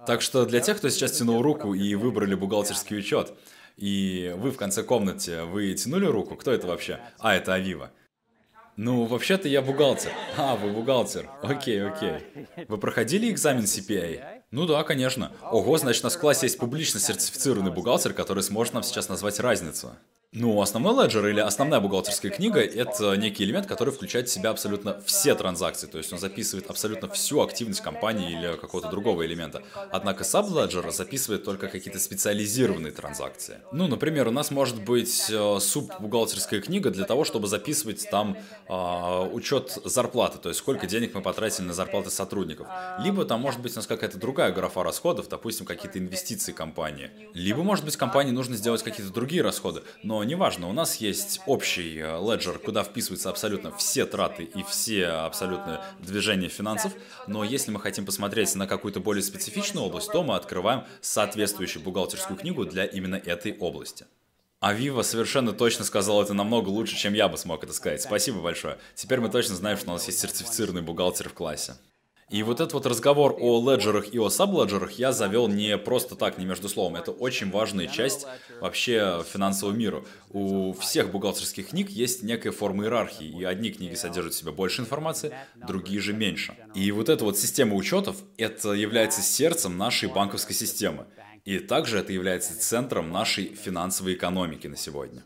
Так что для тех, кто сейчас тянул руку и выбрали бухгалтерский учет, и вы в конце комнаты, вы тянули руку? Кто это вообще? А, это Авива. Ну, вообще-то я бухгалтер. А, вы бухгалтер. Окей, окей. Вы проходили экзамен CPA? Ну да, конечно. Ого, значит, у нас в классе есть публично сертифицированный бухгалтер, который сможет нам сейчас назвать разницу. Ну, основной леджер или основная бухгалтерская книга – это некий элемент, который включает в себя абсолютно все транзакции, то есть он записывает абсолютно всю активность компании или какого-то другого элемента. Однако саб-леджер записывает только какие-то специализированные транзакции. Ну, например, у нас может быть э, суб-бухгалтерская книга для того, чтобы записывать там э, учет зарплаты, то есть сколько денег мы потратили на зарплаты сотрудников. Либо там может быть у нас какая-то другая графа расходов, допустим, какие-то инвестиции компании. Либо, может быть, компании нужно сделать какие-то другие расходы, но неважно, у нас есть общий леджер, куда вписываются абсолютно все траты и все абсолютно движения финансов, но если мы хотим посмотреть на какую-то более специфичную область, то мы открываем соответствующую бухгалтерскую книгу для именно этой области. А Вива совершенно точно сказал это намного лучше, чем я бы смог это сказать. Спасибо большое. Теперь мы точно знаем, что у нас есть сертифицированный бухгалтер в классе. И вот этот вот разговор о леджерах и о сабледжерах я завел не просто так, не между словом. Это очень важная часть вообще финансового мира. У всех бухгалтерских книг есть некая форма иерархии, и одни книги содержат в себе больше информации, другие же меньше. И вот эта вот система учетов, это является сердцем нашей банковской системы. И также это является центром нашей финансовой экономики на сегодня.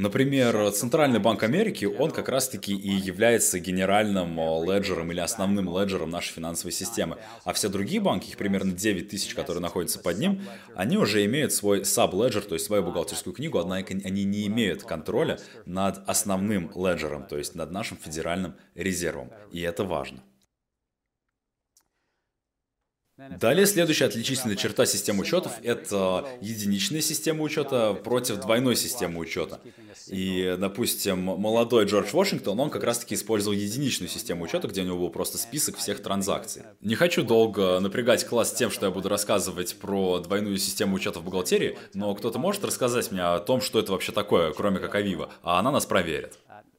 Например, Центральный банк Америки, он как раз-таки и является генеральным э, леджером или основным леджером нашей финансовой системы. А все другие банки, их примерно 9 тысяч, которые находятся под ним, они уже имеют свой саб-леджер, то есть свою бухгалтерскую книгу, однако они не имеют контроля над основным леджером, то есть над нашим федеральным резервом. И это важно. Далее следующая отличительная черта системы учетов – это единичная система учета против двойной системы учета. И, допустим, молодой Джордж Вашингтон, он как раз-таки использовал единичную систему учета, где у него был просто список всех транзакций. Не хочу долго напрягать класс тем, что я буду рассказывать про двойную систему учета в бухгалтерии, но кто-то может рассказать мне о том, что это вообще такое, кроме как Авива, а она нас проверит.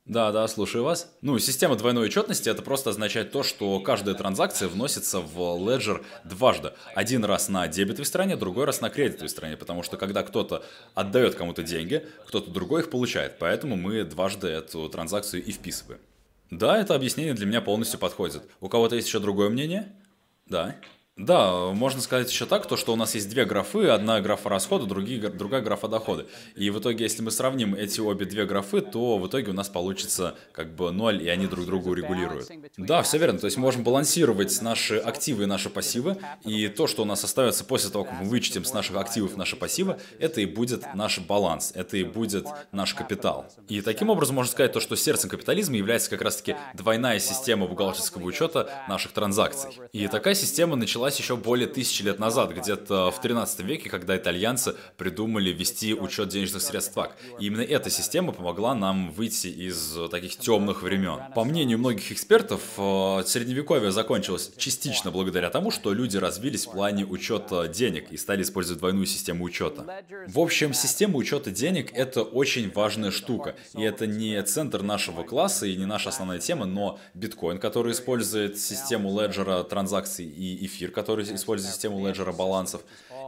Да, да, слушаю вас. Ну, система двойной отчетности это просто означает то, что каждая транзакция вносится в Ledger дважды. Один раз на дебетовой стороне, другой раз на кредитовой стороне, потому что когда кто-то отдает кому-то деньги, кто-то другой их получает. Поэтому мы дважды эту транзакцию и вписываем. Да, это объяснение для меня полностью подходит. У кого-то есть еще другое мнение? Да. Да, можно сказать еще так, то, что у нас есть две графы, одна графа расхода, другие, другая графа дохода. И в итоге, если мы сравним эти обе две графы, то в итоге у нас получится как бы ноль, и они друг другу регулируют. Да, все верно. То есть мы можем балансировать наши активы и наши пассивы, и то, что у нас остается после того, как мы вычтем с наших активов наши пассивы, это и будет наш баланс, это и будет наш капитал. И таким образом можно сказать то, что сердцем капитализма является как раз-таки двойная система бухгалтерского учета наших транзакций. И такая система началась началась еще более тысячи лет назад, где-то в 13 веке, когда итальянцы придумали вести учет денежных средств так. И именно эта система помогла нам выйти из таких темных времен. По мнению многих экспертов, э, средневековье закончилось частично благодаря тому, что люди развились в плане учета денег и стали использовать двойную систему учета. В общем, система учета денег — это очень важная штука. И это не центр нашего класса и не наша основная тема, но биткоин, который использует систему леджера транзакций, и эфир, который использует систему леджера балансов,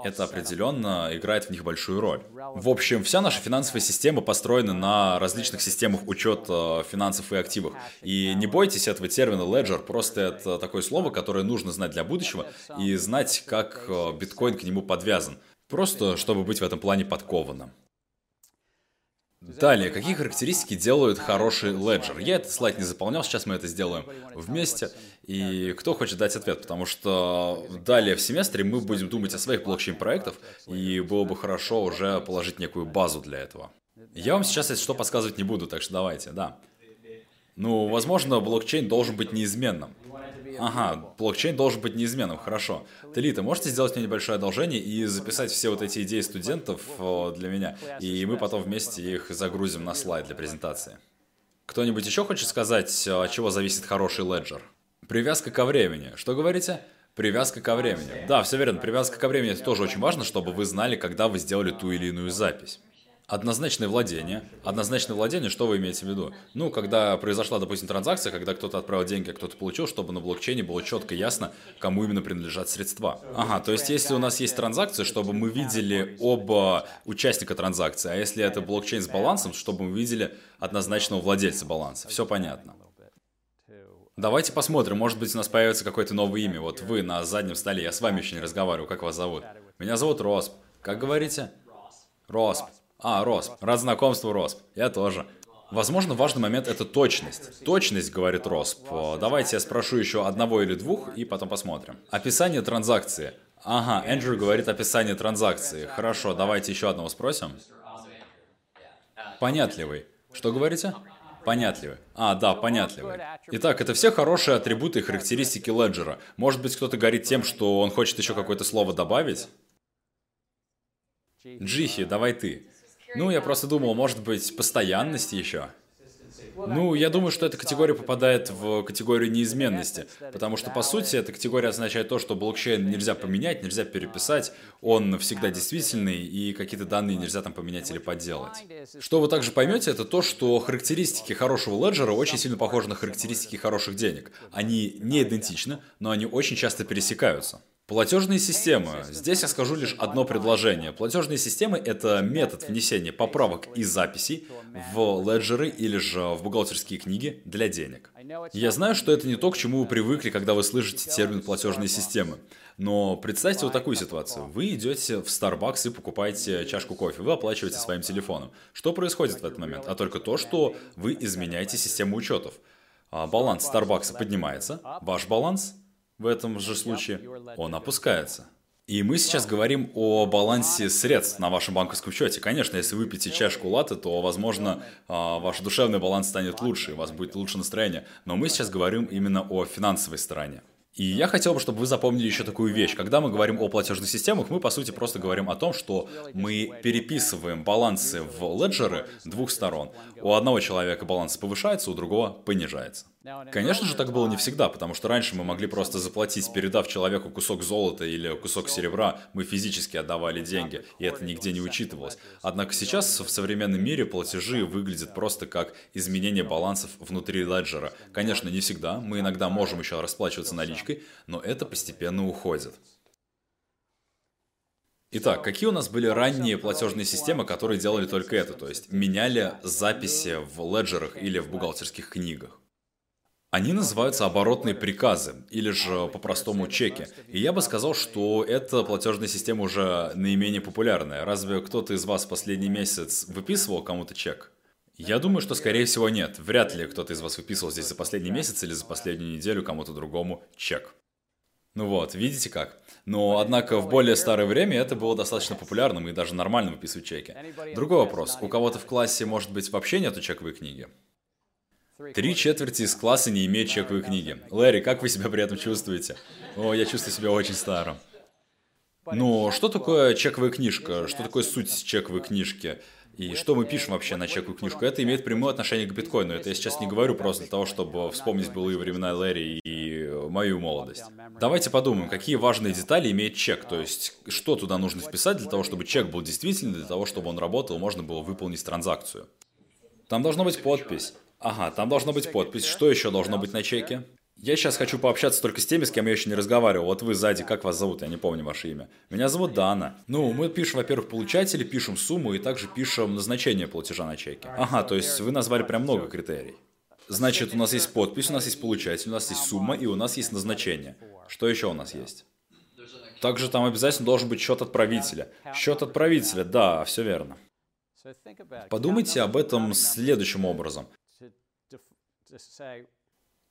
это определенно играет в них большую роль. В общем, вся наша финансовая система построена на различных системах учета финансов и активов. И не бойтесь этого термина ledger, просто это такое слово, которое нужно знать для будущего и знать, как э, биткоин к нему подвязан. Просто чтобы быть в этом плане подкованным. Далее, какие характеристики делают хороший леджер? Я этот слайд не заполнял, сейчас мы это сделаем вместе. И кто хочет дать ответ? Потому что далее в семестре мы будем думать о своих блокчейн-проектах, и было бы хорошо уже положить некую базу для этого. Я вам сейчас, если что, подсказывать не буду, так что давайте, да. Ну, возможно, блокчейн должен быть неизменным. Ага, блокчейн должен быть неизменным, хорошо. Телита, можете сделать мне небольшое одолжение и записать все вот эти идеи студентов для меня, и мы потом вместе их загрузим на слайд для презентации. Кто-нибудь еще хочет сказать, от чего зависит хороший леджер? Привязка ко времени. Что говорите? Привязка ко времени. Да, все верно. Привязка ко времени это тоже очень важно, чтобы вы знали, когда вы сделали ту или иную запись. Однозначное владение. Однозначное владение, что вы имеете в виду? Ну, когда произошла, допустим, транзакция, когда кто-то отправил деньги, а кто-то получил, чтобы на блокчейне было четко ясно, кому именно принадлежат средства. Ага, то есть если у нас есть транзакция, чтобы мы видели оба участника транзакции, а если это блокчейн с балансом, чтобы мы видели однозначного владельца баланса. Все понятно. Давайте посмотрим, может быть у нас появится какое-то новое имя. Вот вы на заднем столе, я с вами еще не разговариваю, как вас зовут? Меня зовут Росп. Как говорите? Росп. А, Росп. Рад знакомству, Росп. Я тоже. Возможно, важный момент — это точность. Точность, говорит Росп. Давайте я спрошу еще одного или двух, и потом посмотрим. Описание транзакции. Ага, Эндрю говорит описание транзакции. Хорошо, давайте еще одного спросим. Понятливый. Что говорите? Понятливый. А, да, понятливый. Итак, это все хорошие атрибуты и характеристики леджера. Может быть, кто-то говорит тем, что он хочет еще какое-то слово добавить? Джихи, давай ты. Ну, я просто думал, может быть, постоянность еще. Ну, я думаю, что эта категория попадает в категорию неизменности, потому что, по сути, эта категория означает то, что блокчейн нельзя поменять, нельзя переписать, он всегда действительный, и какие-то данные нельзя там поменять или подделать. Что вы также поймете, это то, что характеристики хорошего леджера очень сильно похожи на характеристики хороших денег. Они не идентичны, но они очень часто пересекаются. Платежные системы. Здесь я скажу лишь одно предложение. Платежные системы — это метод внесения поправок и записей в леджеры или же в бухгалтерские книги для денег. Я знаю, что это не то, к чему вы привыкли, когда вы слышите термин «платежные системы». Но представьте вот такую ситуацию. Вы идете в Starbucks и покупаете чашку кофе. Вы оплачиваете своим телефоном. Что происходит в этот момент? А только то, что вы изменяете систему учетов. А баланс Starbucks поднимается, ваш баланс в этом же случае, он опускается. И мы сейчас говорим о балансе средств на вашем банковском счете. Конечно, если вы пьете чашку латте, то, возможно, а, ваш душевный баланс станет лучше, у вас будет лучше настроение. Но мы сейчас говорим именно о финансовой стороне. И я хотел бы, чтобы вы запомнили еще такую вещь. Когда мы говорим о платежных системах, мы, по сути, просто говорим о том, что мы переписываем балансы в леджеры двух сторон. У одного человека баланс повышается, у другого понижается. Конечно же, так было не всегда, потому что раньше мы могли просто заплатить, передав человеку кусок золота или кусок серебра, мы физически отдавали деньги, и это нигде не учитывалось. Однако сейчас в современном мире платежи выглядят просто как изменение балансов внутри леджера. Конечно, не всегда, мы иногда можем еще расплачиваться наличкой, но это постепенно уходит. Итак, какие у нас были ранние платежные системы, которые делали только это, то есть меняли записи в леджерах или в бухгалтерских книгах? Они называются оборотные приказы, или же по-простому чеки. И я бы сказал, что эта платежная система уже наименее популярная. Разве кто-то из вас последний месяц выписывал кому-то чек? Я думаю, что скорее всего нет. Вряд ли кто-то из вас выписывал здесь за последний месяц или за последнюю неделю кому-то другому чек. Ну вот, видите как? Но, однако, в более старое время это было достаточно популярным и даже нормально выписывать чеки. Другой вопрос. У кого-то в классе, может быть, вообще нету чековой книги? Три четверти из класса не имеют чековой книги. Лэри, как вы себя при этом чувствуете? О, я чувствую себя очень старым. Но что такое чековая книжка? Что такое суть чековой книжки? И что мы пишем вообще на чековую книжку? Это имеет прямое отношение к биткоину. Это я сейчас не говорю просто для того, чтобы вспомнить былые времена Лэри и мою молодость. Давайте подумаем, какие важные детали имеет чек. То есть, что туда нужно вписать для того, чтобы чек был действительный, для того, чтобы он работал, можно было выполнить транзакцию. Там должна быть подпись. Ага, там должна быть подпись. Что еще должно быть на чеке? Я сейчас хочу пообщаться только с теми, с кем я еще не разговаривал. Вот вы сзади, как вас зовут? Я не помню ваше имя. Меня зовут Дана. Ну, мы пишем, во-первых, получатели, пишем сумму и также пишем назначение платежа на чеке. Ага, то есть вы назвали прям много критерий. Значит, у нас есть подпись, у нас есть получатель, у нас есть сумма и у нас есть назначение. Что еще у нас есть? Также там обязательно должен быть счет отправителя. Счет отправителя, да, все верно. Подумайте об этом следующим образом.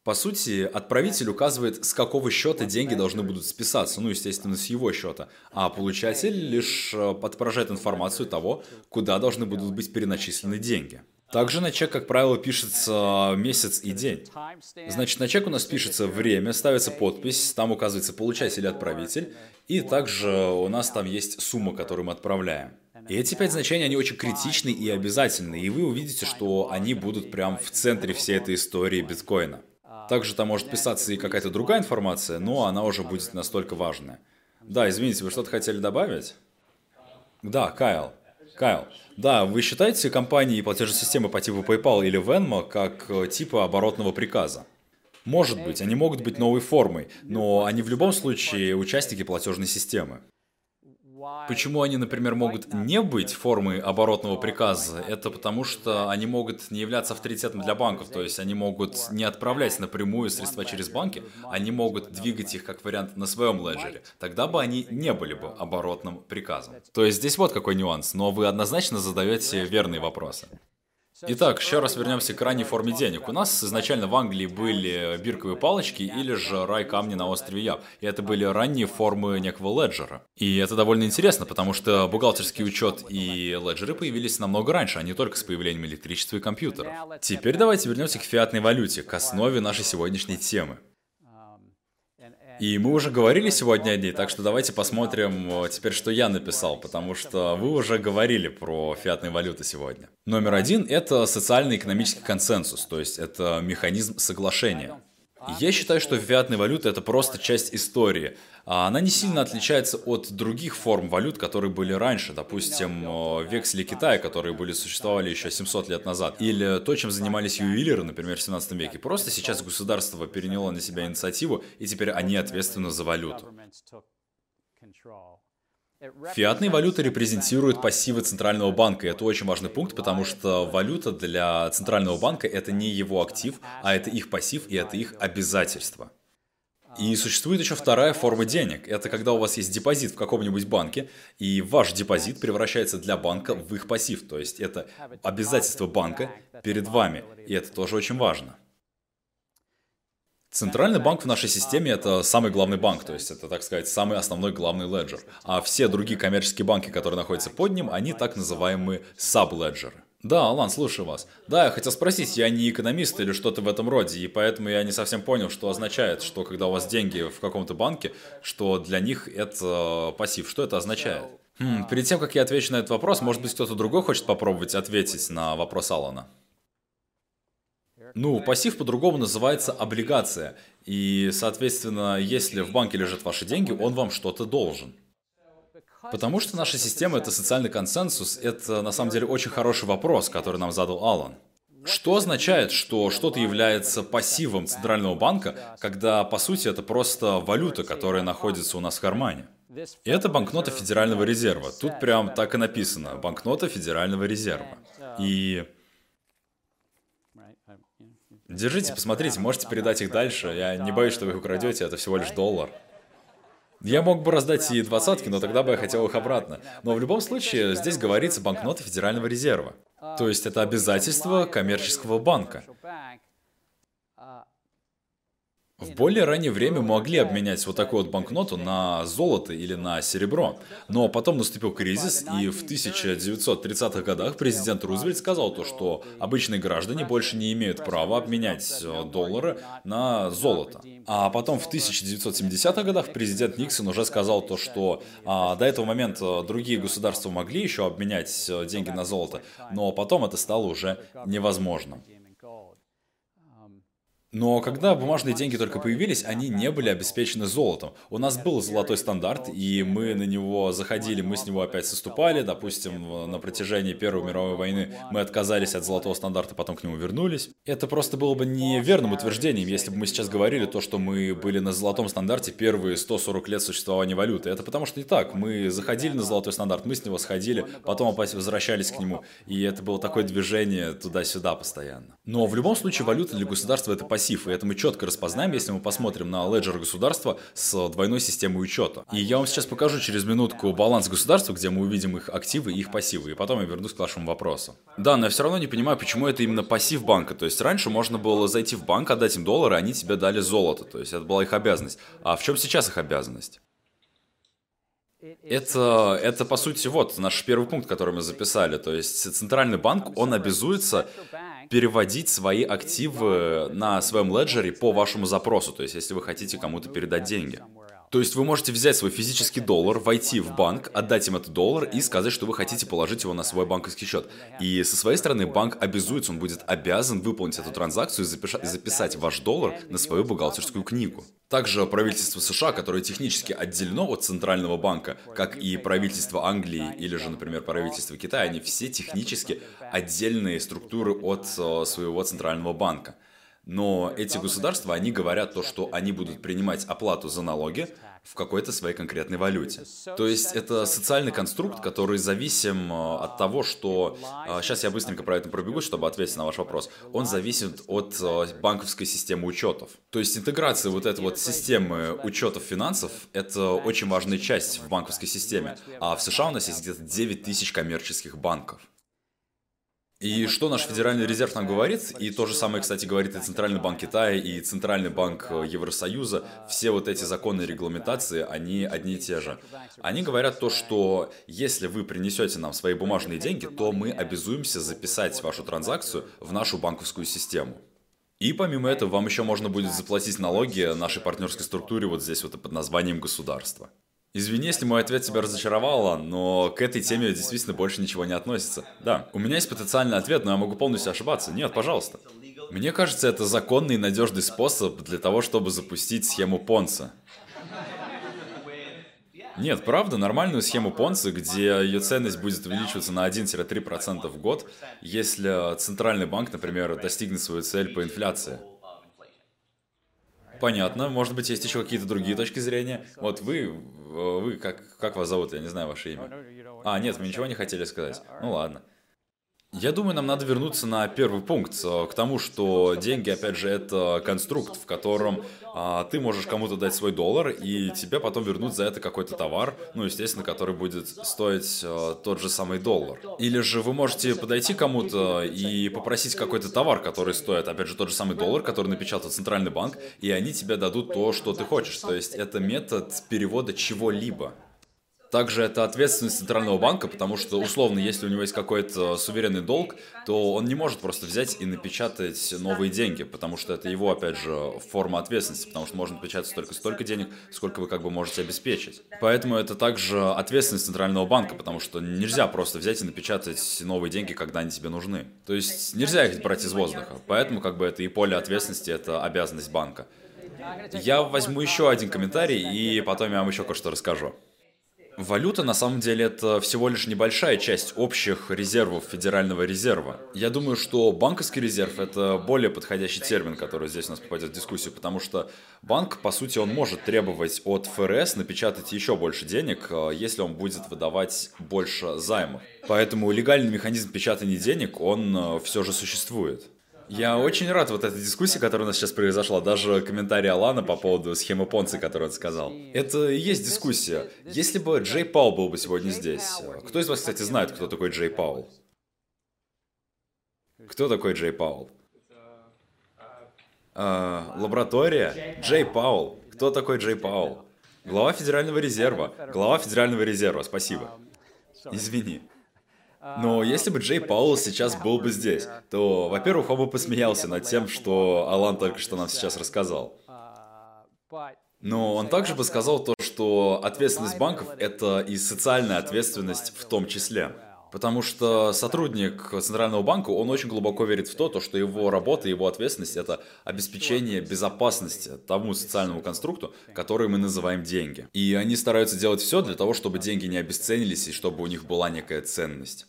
По сути, отправитель указывает, с какого счета деньги должны будут списаться, ну, естественно, с его счета, а получатель лишь э, отображает информацию того, куда должны будут быть переначислены деньги. Также на чек, как правило, пишется месяц и день. Значит, на чек у нас пишется время, ставится подпись, там указывается получатель и отправитель, и также у нас там есть сумма, которую мы отправляем. И эти пять значений, они очень критичны и обязательны, и вы увидите, что они будут прям в центре всей этой истории биткоина. Также там может писаться и какая-то другая информация, но она уже будет настолько важная. Да, извините, вы что-то хотели добавить? Да, Кайл. Кайл. Да, вы считаете компании и платежные системы по типу PayPal или Venmo как типа оборотного приказа? Может быть, они могут быть новой формой, но они в любом случае участники платежной системы. Почему они, например, могут не быть формой оборотного приказа? Это потому, что они могут не являться авторитетом для банков, то есть они могут не отправлять напрямую средства через банки, они могут двигать их как вариант на своем леджере. Тогда бы они не были бы оборотным приказом. То есть здесь вот какой нюанс, но вы однозначно задаете верные вопросы. Итак, еще раз вернемся к ранней форме денег. У нас изначально в Англии были бирковые палочки или же рай камни на острове Яб. И это были ранние формы некого леджера. И это довольно интересно, потому что бухгалтерский учет и леджеры появились намного раньше, а не только с появлением электричества и компьютеров. Теперь давайте вернемся к фиатной валюте, к основе нашей сегодняшней темы. И мы уже говорили сегодня о ней, так что давайте посмотрим э, теперь, что я написал, потому что вы уже говорили про фиатные валюты сегодня. Номер один – это социально-экономический консенсус, то есть это механизм соглашения. Я считаю, что фиатная валюта – это просто часть истории. А она не сильно отличается от других форм валют, которые были раньше. Допустим, вексли Китая, которые были существовали еще 700 лет назад. Или то, чем занимались ювелиры, например, в 17 веке. Просто сейчас государство переняло на себя инициативу, и теперь они ответственны за валюту. Фиатные валюты репрезентируют пассивы Центрального банка, это очень важный пункт, потому что валюта для Центрального банка это не его актив, а это их пассив и это их обязательство. И существует еще вторая форма денег. Это когда у вас есть депозит в каком-нибудь банке, и ваш депозит превращается для банка в их пассив. То есть это обязательство банка перед вами. И это тоже очень важно. Центральный банк в нашей системе это самый главный банк, то есть это, так сказать, самый основной главный леджер. А все другие коммерческие банки, которые находятся под ним, они так называемые саб-леджеры. Да, Алан, слушаю вас. Да, я хотел спросить, я не экономист или что-то в этом роде, и поэтому я не совсем понял, что означает, что когда у вас деньги в каком-то банке, что для них это пассив. Что это означает? Хм, перед тем, как я отвечу на этот вопрос, может быть, кто-то другой хочет попробовать ответить на вопрос Алана? Ну, пассив по-другому называется облигация. И, соответственно, если в банке лежат ваши деньги, он вам что-то должен. Потому что наша система — это социальный консенсус, это на самом деле очень хороший вопрос, который нам задал Алан. Что означает, что что-то является пассивом Центрального банка, когда, по сути, это просто валюта, которая находится у нас в кармане? И это банкнота Федерального резерва. Тут прям так и написано. Банкнота Федерального резерва. И Держите, посмотрите, можете передать их дальше. Я не боюсь, что вы их украдете, это всего лишь доллар. Я мог бы раздать и двадцатки, но тогда бы я хотел их обратно. Но в любом случае, здесь говорится банкноты Федерального резерва. То есть это обязательство коммерческого банка. В более раннее время могли обменять вот такую вот банкноту на золото или на серебро. Но потом наступил кризис, и в 1930-х годах президент Рузвельт сказал то, что обычные граждане больше не имеют права обменять э, доллары на золото. А потом в 1970-х годах президент Никсон уже сказал то, что а, до этого момента другие государства могли еще обменять э, деньги на золото, но потом это стало уже невозможно. Но когда бумажные деньги только появились, они не были обеспечены золотом. У нас был золотой стандарт, и мы на него заходили, мы с него опять соступали. Допустим, на протяжении Первой мировой войны мы отказались от золотого стандарта, потом к нему вернулись. Это просто было бы неверным утверждением, если бы мы сейчас говорили то, что мы были на золотом стандарте первые 140 лет существования валюты. Это потому что не так. Мы заходили на золотой стандарт, мы с него сходили, потом опять возвращались к нему. И это было такое движение туда-сюда постоянно. Но в любом случае валюта для государства это пассив, и это мы четко распознаем, если мы посмотрим на леджер государства с двойной системой учета. И я вам сейчас покажу через минутку баланс государства, где мы увидим их активы и их пассивы, и потом я вернусь к вашему вопросу. Да, но я все равно не понимаю, почему это именно пассив банка. То есть раньше можно было зайти в банк, отдать им доллары, они тебе дали золото. То есть это была их обязанность. А в чем сейчас их обязанность? Это, это, по сути, вот наш первый пункт, который мы записали. То есть Центральный банк, он обязуется переводить свои активы на своем леджере по вашему запросу, то есть если вы хотите кому-то передать деньги. То есть вы можете взять свой физический доллар, войти в банк, отдать им этот доллар и сказать, что вы хотите положить его на свой банковский счет. И со своей стороны банк обязуется, он будет обязан выполнить эту транзакцию и записать ваш доллар на свою бухгалтерскую книгу. Также правительство США, которое технически отделено от Центрального банка, как и правительство Англии или же, например, правительство Китая, они все технически отдельные структуры от э, своего Центрального банка. Но эти государства, они говорят то, что они будут принимать оплату за налоги в какой-то своей конкретной валюте. То есть это социальный конструкт, который зависим э, от того, что... Сейчас э, я быстренько про это пробегу, чтобы ответить на ваш вопрос. Он зависит от банковской системы учетов. То есть интеграция вот этой вот системы учетов финансов — это очень важная часть в банковской системе. А в США у нас есть где-то 9 тысяч коммерческих банков. И что наш Федеральный резерв нам говорит, и то же самое, кстати, говорит и Центральный банк Китая, и Центральный банк э, Евросоюза, все вот эти законы и регламентации, они одни и те же. Они говорят то, что если вы принесете нам свои бумажные деньги, то мы обязуемся записать вашу транзакцию в нашу банковскую систему. И помимо этого, вам еще можно будет заплатить налоги нашей партнерской структуре вот здесь вот под названием государства. Извини, если мой ответ тебя разочаровало, но к этой теме действительно больше ничего не относится. Да, у меня есть потенциальный ответ, но я могу полностью ошибаться. Нет, пожалуйста. Мне кажется, это законный и надежный способ для того, чтобы запустить схему Понца. Нет, правда, нормальную схему Понца, где ее ценность будет увеличиваться на 1-3% в год, если центральный банк, например, достигнет свою цель по инфляции. Понятно. Может быть, есть еще какие-то другие точки зрения. Вот вы, вы как, как вас зовут? Я не знаю ваше имя. А, нет, вы ничего не хотели сказать. Ну ладно. Я думаю, нам надо вернуться на первый пункт, э, к тому, что деньги, опять же, это конструкт, в котором а, ты можешь кому-то дать свой доллар, и тебе потом вернут за это какой-то товар, ну, естественно, который будет стоить а, тот же самый доллар. Или же вы можете подойти кому-то и попросить какой-то товар, который стоит, опять же, тот же самый доллар, который напечатал Центральный банк, и они тебе дадут то, что ты хочешь. То есть это метод перевода чего-либо. Также это ответственность Центрального банка, потому что, условно, если у него есть какой-то суверенный долг, то он не может просто взять и напечатать новые деньги, потому что это его, опять же, форма ответственности, потому что можно напечатать только столько денег, сколько вы как бы можете обеспечить. Поэтому это также ответственность Центрального банка, потому что нельзя просто взять и напечатать новые деньги, когда они тебе нужны. То есть нельзя их брать из воздуха. Поэтому как бы это и поле ответственности, это обязанность банка. Я возьму еще один комментарий, и потом я вам еще кое-что расскажу. Валюта на самом деле это всего лишь небольшая часть общих резервов Федерального резерва. Я думаю, что банковский резерв это более подходящий термин, который здесь у нас попадет в дискуссию, потому что банк, по сути, он может требовать от ФРС напечатать еще больше денег, э, если он будет выдавать больше займов. Поэтому легальный механизм печатания денег, он э, все же существует. Я очень рад вот этой дискуссии, которая у нас сейчас произошла. Даже комментарий Алана по поводу схемы Понци, которую он сказал. Это и есть дискуссия. Если бы Джей Паул был бы сегодня здесь. Кто из вас, кстати, знает, кто такой Джей Паул? Кто такой Джей Паул? А, лаборатория? Джей Паул. Кто такой Джей Паул? Глава Федерального резерва. Глава Федерального резерва, спасибо. Извини. Но если бы Джей Паул сейчас был бы здесь, то, во-первых, он бы посмеялся над тем, что Алан только что нам сейчас рассказал. Но он также бы сказал то, что ответственность банков — это и социальная ответственность в том числе. Потому что сотрудник Центрального банка, он очень глубоко верит в то, то, что его работа, его ответственность – это обеспечение безопасности тому социальному конструкту, который мы называем деньги. И они стараются делать все для того, чтобы деньги не обесценились и чтобы у них была некая ценность.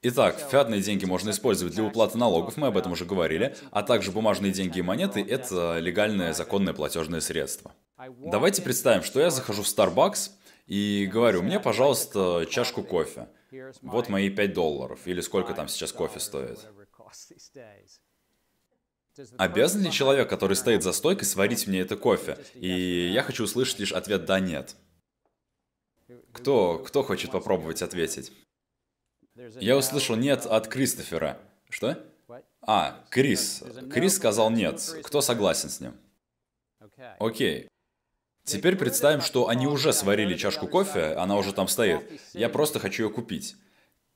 Итак, фиатные деньги можно использовать для уплаты налогов, мы об этом уже говорили, а также бумажные деньги и монеты – это легальное законное платежное средство. Давайте представим, что я захожу в Starbucks и говорю, мне, пожалуйста, чашку кофе. Вот мои 5 долларов, или сколько там сейчас кофе стоит. Обязан ли человек, который стоит за стойкой, сварить мне это кофе? И я хочу услышать лишь ответ «да-нет». Кто, кто хочет попробовать ответить? Я услышал «нет» от Кристофера. Что? А, Крис. Крис сказал «нет». Кто согласен с ним? Окей. Теперь представим, что они уже сварили чашку кофе, она уже там стоит. Я просто хочу ее купить.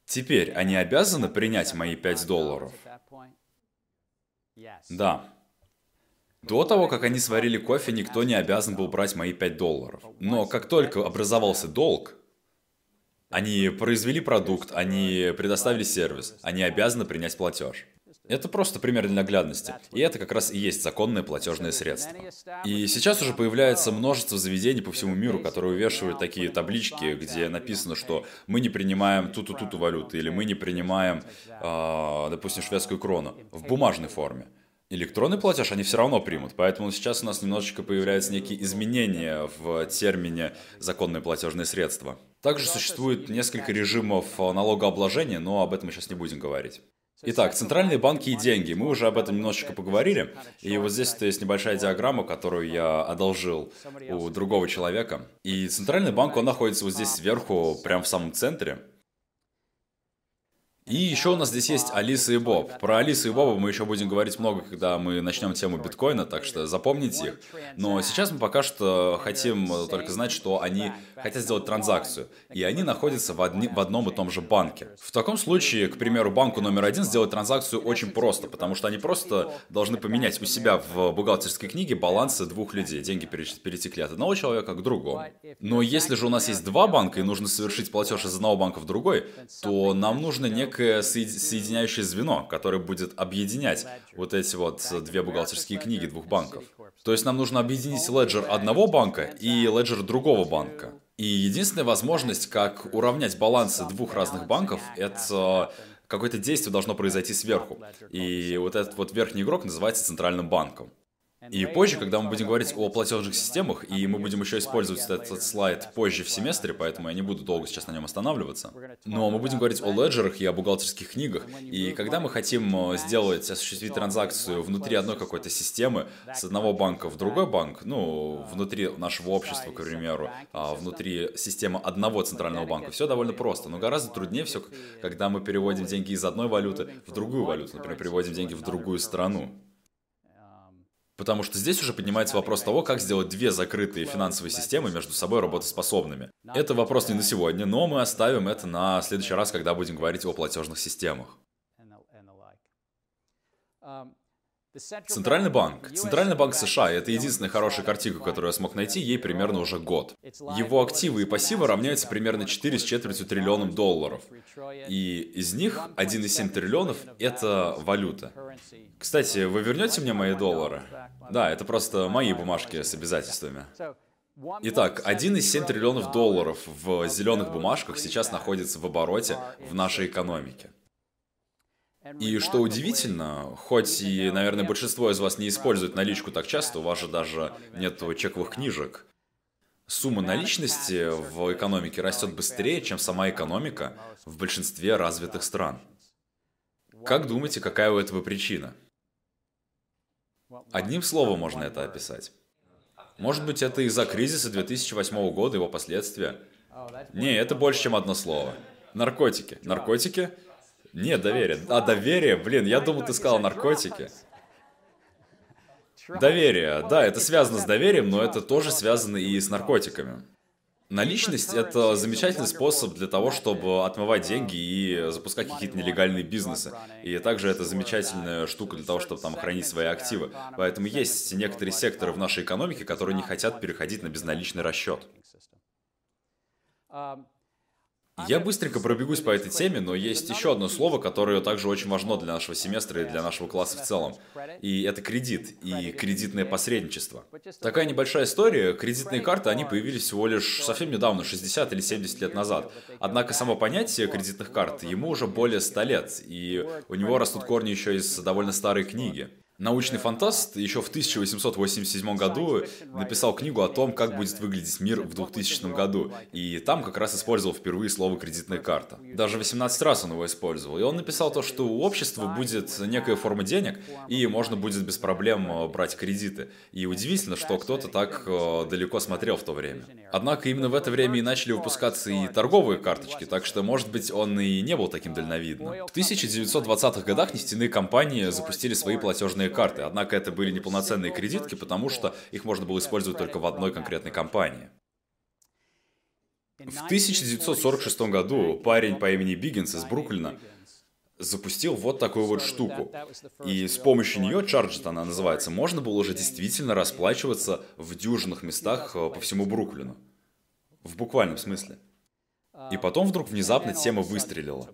Теперь они обязаны принять мои 5 долларов? Да. До того, как они сварили кофе, никто не обязан был брать мои 5 долларов. Но как только образовался долг, они произвели продукт, они предоставили сервис, они обязаны принять платеж. Это просто пример для наглядности. И это как раз и есть законное платежное средство. И сейчас уже появляется множество заведений по всему миру, которые увешивают такие таблички, где написано, что мы не принимаем ту-ту-ту валюту, или мы не принимаем, э, допустим, шведскую крону в бумажной форме. Электронный платеж они все равно примут, поэтому сейчас у нас немножечко появляются некие изменения в термине «законное платежное средство». Также существует несколько режимов налогообложения, но об этом мы сейчас не будем говорить. Итак, центральные банки и деньги. Мы уже об этом немножечко поговорили. И вот здесь есть небольшая диаграмма, которую я одолжил у другого человека. И центральный банк, он находится вот здесь сверху, прямо в самом центре. И еще у нас здесь есть Алиса и Боб. Про Алису и Боба мы еще будем говорить много, когда мы начнем тему биткоина, так что запомните их. Но сейчас мы пока что хотим только знать, что они хотят сделать транзакцию, и они находятся в, одни, в одном и том же банке. В таком случае, к примеру, банку номер один сделать транзакцию очень просто, потому что они просто должны поменять у себя в бухгалтерской книге балансы двух людей. Деньги перетекли от одного человека к другому. Но если же у нас есть два банка и нужно совершить платеж из одного банка в другой, то нам нужно некое некое соединяющее звено, которое будет объединять вот эти вот две бухгалтерские книги двух банков. То есть нам нужно объединить леджер одного банка и леджер другого банка. И единственная возможность, как уравнять балансы двух разных банков, это какое-то действие должно произойти сверху. И вот этот вот верхний игрок называется центральным банком. И позже, когда мы будем говорить о платежных системах, и мы будем еще использовать этот слайд позже в семестре, поэтому я не буду долго сейчас на нем останавливаться. Но мы будем говорить о леджерах и о бухгалтерских книгах. И когда мы хотим э, сделать, осуществить транзакцию внутри одной какой-то системы, с одного банка в другой банк, ну, внутри нашего общества, к примеру, а внутри системы одного центрального банка, все довольно просто. Но гораздо труднее все, когда мы переводим деньги из одной валюты в другую валюту, например, переводим деньги в другую страну. Потому что здесь уже поднимается вопрос того, как сделать две закрытые финансовые системы между собой работоспособными. Это вопрос не на сегодня, но мы оставим это на следующий раз, когда будем говорить о платежных системах. Центральный банк. Центральный банк США – это единственная хорошая картинка, которую я смог найти, ей примерно уже год. Его активы и пассивы равняются примерно 4 с четвертью триллионам долларов. И из них 1,7 триллионов – это валюта. Кстати, вы вернете мне мои доллары? Да, это просто мои бумажки с обязательствами. Итак, 1,7 триллионов долларов в зеленых бумажках сейчас находится в обороте в нашей экономике. И что удивительно, хоть и, наверное, большинство из вас не использует наличку так часто, у вас же даже нет чековых книжек, сумма наличности в экономике растет быстрее, чем сама экономика в большинстве развитых стран. Как думаете, какая у этого причина? Одним словом можно это описать. Может быть, это из-за кризиса 2008 года, его последствия? Не, это больше, чем одно слово. Наркотики. Наркотики нет доверия. А, доверие? Блин, я думал, ты сказал наркотики. Доверие. Да, это связано с доверием, но это тоже связано и с наркотиками. Наличность — это замечательный способ для того, чтобы отмывать деньги и запускать какие-то нелегальные бизнесы. И также это замечательная штука для того, чтобы там хранить свои активы. Поэтому есть некоторые секторы в нашей экономике, которые не хотят переходить на безналичный расчет. Я быстренько пробегусь по этой теме, но есть еще одно слово, которое также очень важно для нашего семестра и для нашего класса в целом. И это кредит и кредитное посредничество. Такая небольшая история. Кредитные карты, они появились всего лишь совсем недавно, 60 или 70 лет назад. Однако само понятие кредитных карт, ему уже более 100 лет, и у него растут корни еще из довольно старой книги. Научный фантаст еще в 1887 году написал книгу о том, как будет выглядеть мир в 2000 году, и там как раз использовал впервые слово «кредитная карта». Даже 18 раз он его использовал, и он написал то, что у общества будет некая форма денег, и можно будет без проблем э, брать кредиты. И удивительно, что кто-то так э, далеко смотрел в то время. Однако именно в это время и начали выпускаться и торговые карточки, так что, может быть, он и не был таким дальновидным. В 1920-х годах нефтяные компании запустили свои платежные карты, однако это были неполноценные кредитки, потому что их можно было использовать только в одной конкретной компании. В 1946 году парень по имени Биггинс из Бруклина запустил вот такую вот штуку. И с помощью нее, Charged она называется, можно было уже действительно расплачиваться в дюжинных местах э, по всему Бруклину. В буквальном смысле. И потом вдруг внезапно тема выстрелила.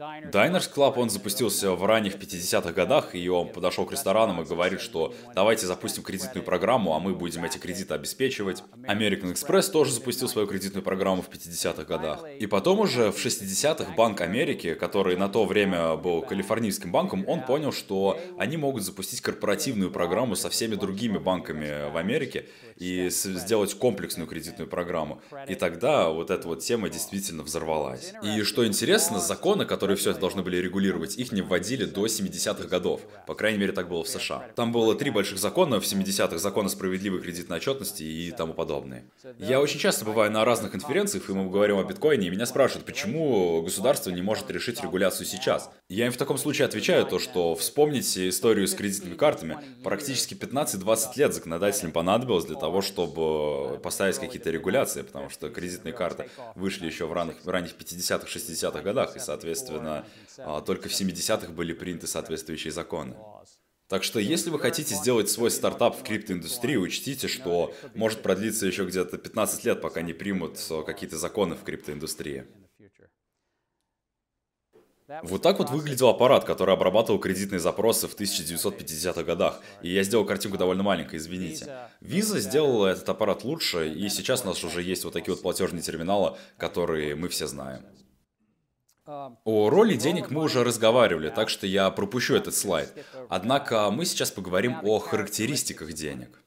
Diners Club, он запустился в ранних 50-х годах, и он подошел к ресторанам и говорит, что давайте запустим кредитную программу, а мы будем эти кредиты обеспечивать. American Express тоже запустил свою кредитную программу в 50-х годах. И потом уже в 60-х Банк Америки, который на то время был калифорнийским банком, он понял, что они могут запустить корпоративную программу со всеми другими банками в Америке и сделать комплексную кредитную программу. И тогда вот эта вот тема действительно взорвалась. И что интересно, законы, которые которые все это должны были регулировать, их не вводили до 70-х годов. По крайней мере, так было в США. Там было три больших закона в 70-х. Закон о справедливой кредитной отчетности и тому подобное. Я очень часто бываю на разных конференциях, и мы говорим о биткоине, и меня спрашивают, почему государство не может решить регуляцию сейчас. Я им в таком случае отвечаю то, что вспомните историю с кредитными картами. Практически 15-20 лет законодателям понадобилось для того, чтобы поставить какие-то регуляции, потому что кредитные карты вышли еще в ранних, ранних 50-х, 60-х годах, и, соответственно, Соответственно, а, только в 70-х были приняты соответствующие законы. Так что, если вы хотите сделать свой стартап в криптоиндустрии, учтите, что может продлиться еще где-то 15 лет, пока не примут а, какие-то законы в криптоиндустрии. Вот так вот выглядел аппарат, который обрабатывал кредитные запросы в 1950-х годах. И я сделал картинку довольно маленькой, извините. Visa сделала этот аппарат лучше, и сейчас у нас уже есть вот такие вот платежные терминалы, которые мы все знаем. О роли денег мы уже разговаривали, так что я пропущу этот слайд. Однако мы сейчас поговорим о характеристиках денег.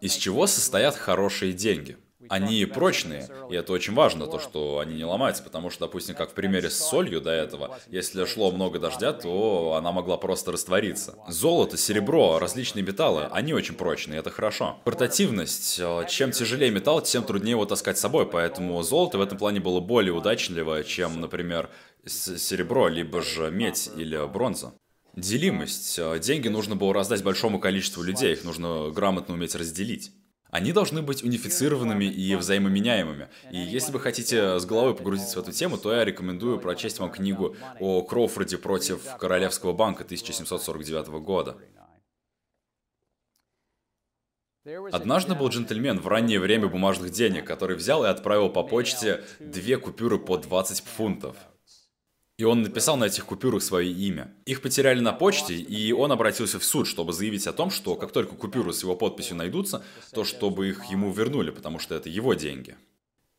Из чего состоят хорошие деньги? Они прочные, и это очень важно, то, что они не ломаются, потому что, допустим, как в примере с солью до этого, если шло много дождя, то она могла просто раствориться. Золото, серебро, различные металлы, они очень прочные, это хорошо. Портативность. Чем тяжелее металл, тем труднее его таскать с собой, поэтому золото в этом плане было более удачливое, чем, например, серебро, либо же медь или бронза. Делимость. Деньги нужно было раздать большому количеству людей, их нужно грамотно уметь разделить. Они должны быть унифицированными и взаимоменяемыми. И если вы хотите с головой погрузиться в эту тему, то я рекомендую прочесть вам книгу о Кроуфорде против Королевского банка 1749 года. Однажды был джентльмен в раннее время бумажных денег, который взял и отправил по почте две купюры по 20 фунтов. И он написал на этих купюрах свое имя. Их потеряли на почте, и он обратился в суд, чтобы заявить о том, что как только купюры с его подписью найдутся, то чтобы их ему вернули, потому что это его деньги.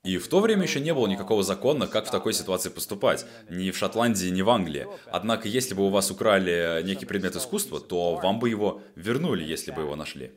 И в то время еще не было никакого закона, как в такой ситуации поступать. Ни в Шотландии, ни в Англии. Однако, если бы у вас украли некий предмет искусства, то вам бы его вернули, если бы его нашли.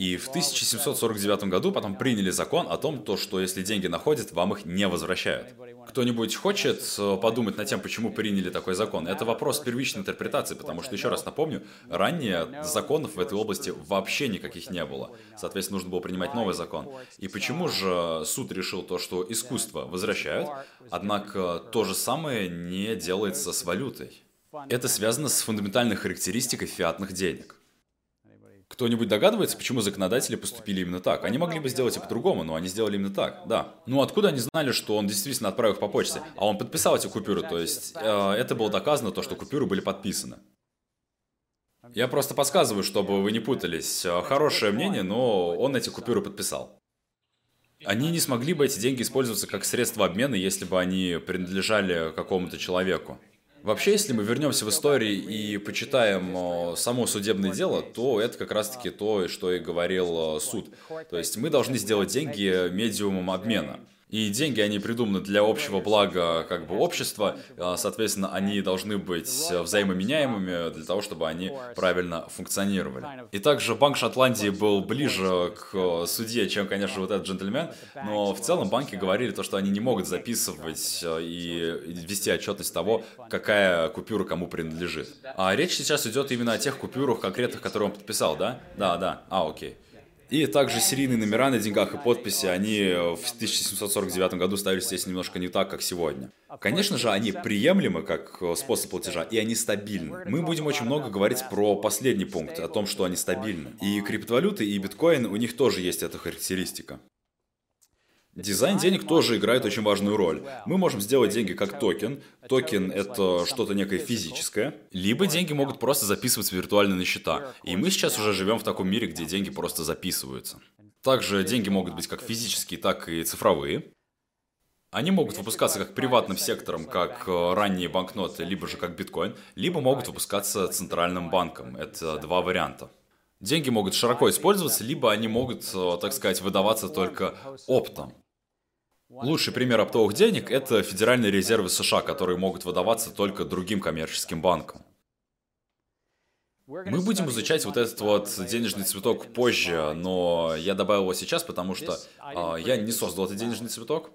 И в 1749 году потом приняли закон о том, то, что если деньги находят, вам их не возвращают. Кто-нибудь хочет э, подумать над тем, почему приняли такой закон? Это вопрос первичной интерпретации, потому что, еще раз напомню, ранее законов в этой области вообще никаких не было. Соответственно, нужно было принимать новый закон. И почему же суд решил то, что искусство возвращают, однако то же самое не делается с валютой? Это связано с фундаментальной характеристикой фиатных денег. Кто-нибудь догадывается, почему законодатели поступили именно так? Они могли бы сделать и по-другому, но они сделали именно так, да. Ну откуда они знали, что он действительно отправил их по почте? А он подписал эти купюры, то есть э, это было доказано, то, что купюры были подписаны. Я просто подсказываю, чтобы вы не путались. Э, хорошее мнение, но он эти купюры подписал. Они не смогли бы эти деньги использоваться как средство обмена, если бы они принадлежали какому-то человеку. Вообще, если мы вернемся в истории и почитаем само судебное дело, то это как раз-таки то, что и говорил суд. То есть мы должны сделать деньги медиумом обмена. И деньги, они придуманы для общего блага как бы общества, а, соответственно, они должны быть взаимоменяемыми для того, чтобы они правильно функционировали. И также Банк Шотландии был ближе к судье, чем, конечно, вот этот джентльмен, но в целом банки говорили то, что они не могут записывать а, и вести отчетность того, какая купюра кому принадлежит. А речь сейчас идет именно о тех купюрах конкретных, которые он подписал, да? Да, да. А, окей. И также серийные номера на деньгах и подписи, они в 1749 году ставились здесь немножко не так, как сегодня. Конечно же, они приемлемы как способ платежа, и они стабильны. Мы будем очень много говорить про последний пункт, о том, что они стабильны. И криптовалюты, и биткоин, у них тоже есть эта характеристика. Дизайн денег тоже играет очень важную роль. Мы можем сделать деньги как токен. Токен — это что-то некое физическое. Либо деньги могут просто записываться виртуально на счета. И мы сейчас уже живем в таком мире, где деньги просто записываются. Также деньги могут быть как физические, так и цифровые. Они могут выпускаться как приватным сектором, как э, ранние банкноты, либо же как биткоин, либо могут выпускаться центральным банком. Это два варианта. Деньги могут широко использоваться, либо они могут, э, так сказать, выдаваться только оптом. Лучший пример оптовых денег – это Федеральные резервы США, которые могут выдаваться только другим коммерческим банкам. Мы будем изучать вот этот вот денежный цветок позже, но я добавил его сейчас, потому что а, я не создал этот денежный цветок.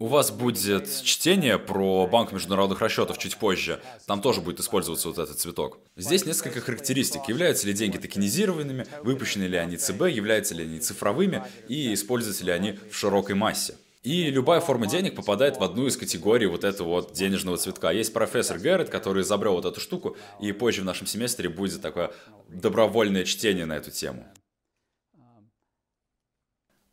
У вас будет чтение про Банк международных расчетов чуть позже. Там тоже будет использоваться вот этот цветок. Здесь несколько характеристик. Являются ли деньги токенизированными, выпущены ли они ЦБ, являются ли они цифровыми и используются ли они в широкой массе. И любая форма денег попадает в одну из категорий вот этого вот денежного цветка. Есть профессор Гэррет, который изобрел вот эту штуку, и позже в нашем семестре будет такое добровольное чтение на эту тему.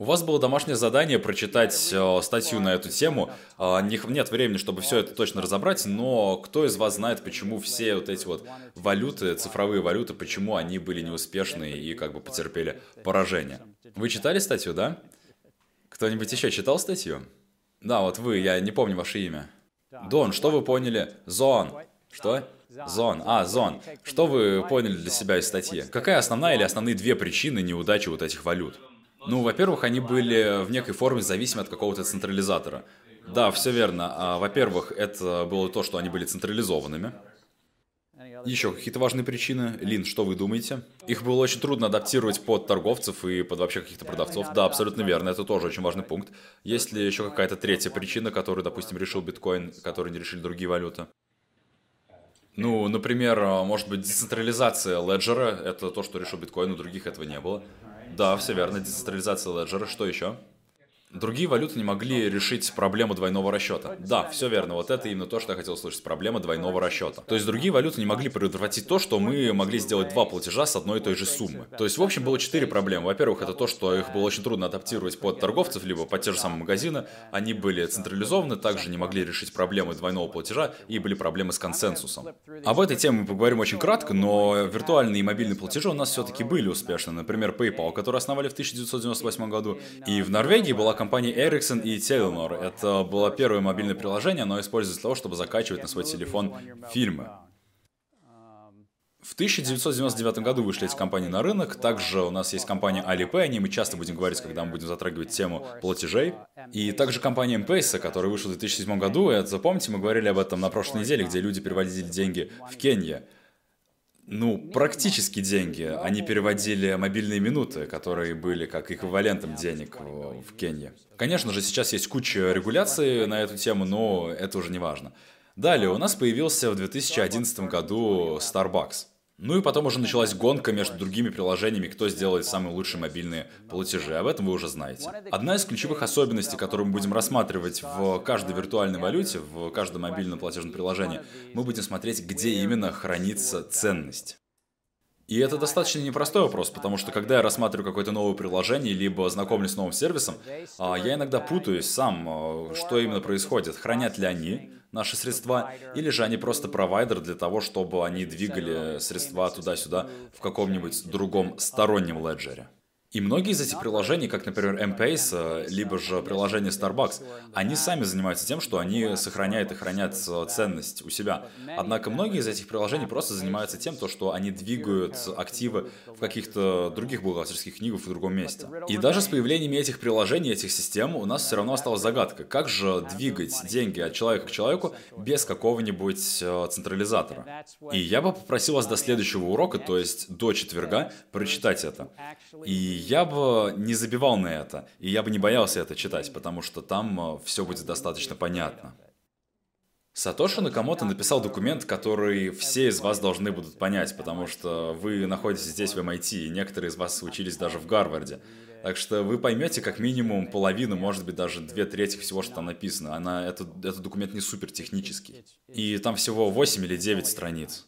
У вас было домашнее задание прочитать э, статью на эту тему. Э, не, нет времени, чтобы все это точно разобрать, но кто из вас знает, почему все вот эти вот валюты, цифровые валюты, почему они были неуспешны и как бы потерпели поражение? Вы читали статью, да? Кто-нибудь еще читал статью? Да, вот вы, я не помню ваше имя. Дон, что вы поняли? Зон. Что? Зон. А, Зон. Что вы поняли для себя из статьи? Какая основная или основные две причины неудачи вот этих валют? Ну, во-первых, они были в некой форме зависимы от какого-то централизатора. Да, все верно. А, во-первых, это было то, что они были централизованными. Еще какие-то важные причины. Лин, что вы думаете? Их было очень трудно адаптировать под торговцев и под вообще каких-то продавцов. Да, абсолютно верно, это тоже очень важный пункт. Есть ли еще какая-то третья причина, которую, допустим, решил биткоин, которую не решили другие валюты? Ну, например, может быть, децентрализация леджера, это то, что решил биткоин, у других этого не было. Да, все верно, децентрализация леджера, что еще? Другие валюты не могли решить проблему двойного расчета. Да, все верно, вот это именно то, что я хотел услышать, проблема двойного расчета. То есть другие валюты не могли предотвратить то, что мы могли сделать два платежа с одной и той же суммы. То есть, в общем, было четыре проблемы. Во-первых, это то, что их было очень трудно адаптировать под торговцев, либо под те же самые магазины. Они были централизованы, также не могли решить проблемы двойного платежа, и были проблемы с консенсусом. Об этой теме мы поговорим очень кратко, но виртуальные и мобильные платежи у нас все-таки были успешны. Например, PayPal, который основали в 1998 году. И в Норвегии была компании Ericsson и Telenor. Это было первое мобильное приложение, оно используется для того, чтобы закачивать на свой телефон фильмы. В 1999 году вышли эти компании на рынок. Также у нас есть компания Alipay, о ней мы часто будем говорить, когда мы будем затрагивать тему платежей. И также компания M-Pesa, которая вышла в 2007 году. И это, запомните, мы говорили об этом на прошлой неделе, где люди переводили деньги в Кенье ну, практически деньги. Они переводили мобильные минуты, которые были как эквивалентом денег в, в Кении. Конечно же, сейчас есть куча регуляций на эту тему, но это уже не важно. Далее, у нас появился в 2011 году Starbucks. Ну и потом уже началась гонка между другими приложениями, кто сделает самые лучшие мобильные платежи. Об этом вы уже знаете. Одна из ключевых особенностей, которую мы будем рассматривать в каждой виртуальной валюте, в каждом мобильном платежном приложении, мы будем смотреть, где именно хранится ценность. И это достаточно непростой вопрос, потому что когда я рассматриваю какое-то новое приложение, либо знакомлюсь с новым сервисом, а, я иногда путаюсь сам, а, что именно происходит. Хранят ли они наши средства, или же они просто провайдер для того, чтобы они двигали средства туда-сюда в каком-нибудь другом стороннем леджере. И многие из этих приложений, как, например, M-Pace, либо же приложение Starbucks, они сами занимаются тем, что они сохраняют и хранят э, ценность у себя. Однако многие из этих приложений просто занимаются тем, то, что они двигают активы в каких-то других бухгалтерских книгах в другом месте. И даже с появлением этих приложений, этих систем, у нас все равно осталась загадка, как же двигать деньги от человека к человеку без какого-нибудь э, централизатора. И я бы попросил вас до следующего урока, то есть до четверга, прочитать это. И я бы не забивал на это, и я бы не боялся это читать, потому что там э, все будет достаточно понятно. Сатоши Накамото написал документ, который все из вас должны будут понять, потому что вы находитесь здесь в MIT, и некоторые из вас учились даже в Гарварде. Так что вы поймете как минимум половину, может быть, даже две трети всего, что там написано. Она, это, этот документ не супер технический. И там всего 8 или 9 страниц.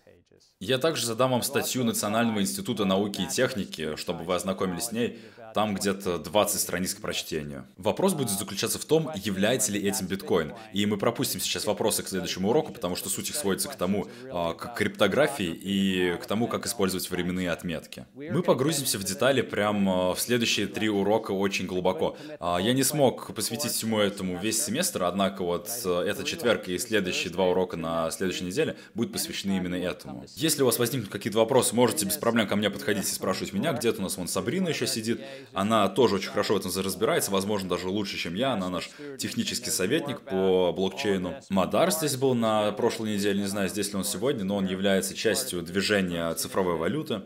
Я также задам вам статью Национального института науки и техники, чтобы вы ознакомились с ней. Там где-то 20 страниц к прочтению. Вопрос будет заключаться в том, является ли этим биткоин. И мы пропустим сейчас вопросы к следующему уроку, потому что суть их сводится к тому, а, к криптографии и к тому, как использовать временные отметки. Мы погрузимся в детали прямо а, в следующие три урока очень глубоко. А, я не смог посвятить всему этому весь семестр, однако вот этот четверг и следующие два урока на следующей неделе будут посвящены именно этому. Если у вас возникнут какие-то вопросы, можете без проблем ко мне подходить и спрашивать меня. Где-то у нас вон Сабрина еще сидит. Она тоже очень хорошо в этом разбирается, возможно, даже лучше, чем я. Она наш технический советник по блокчейну. Мадар здесь был на прошлой неделе, не знаю, здесь ли он сегодня, но он является частью движения цифровой валюты.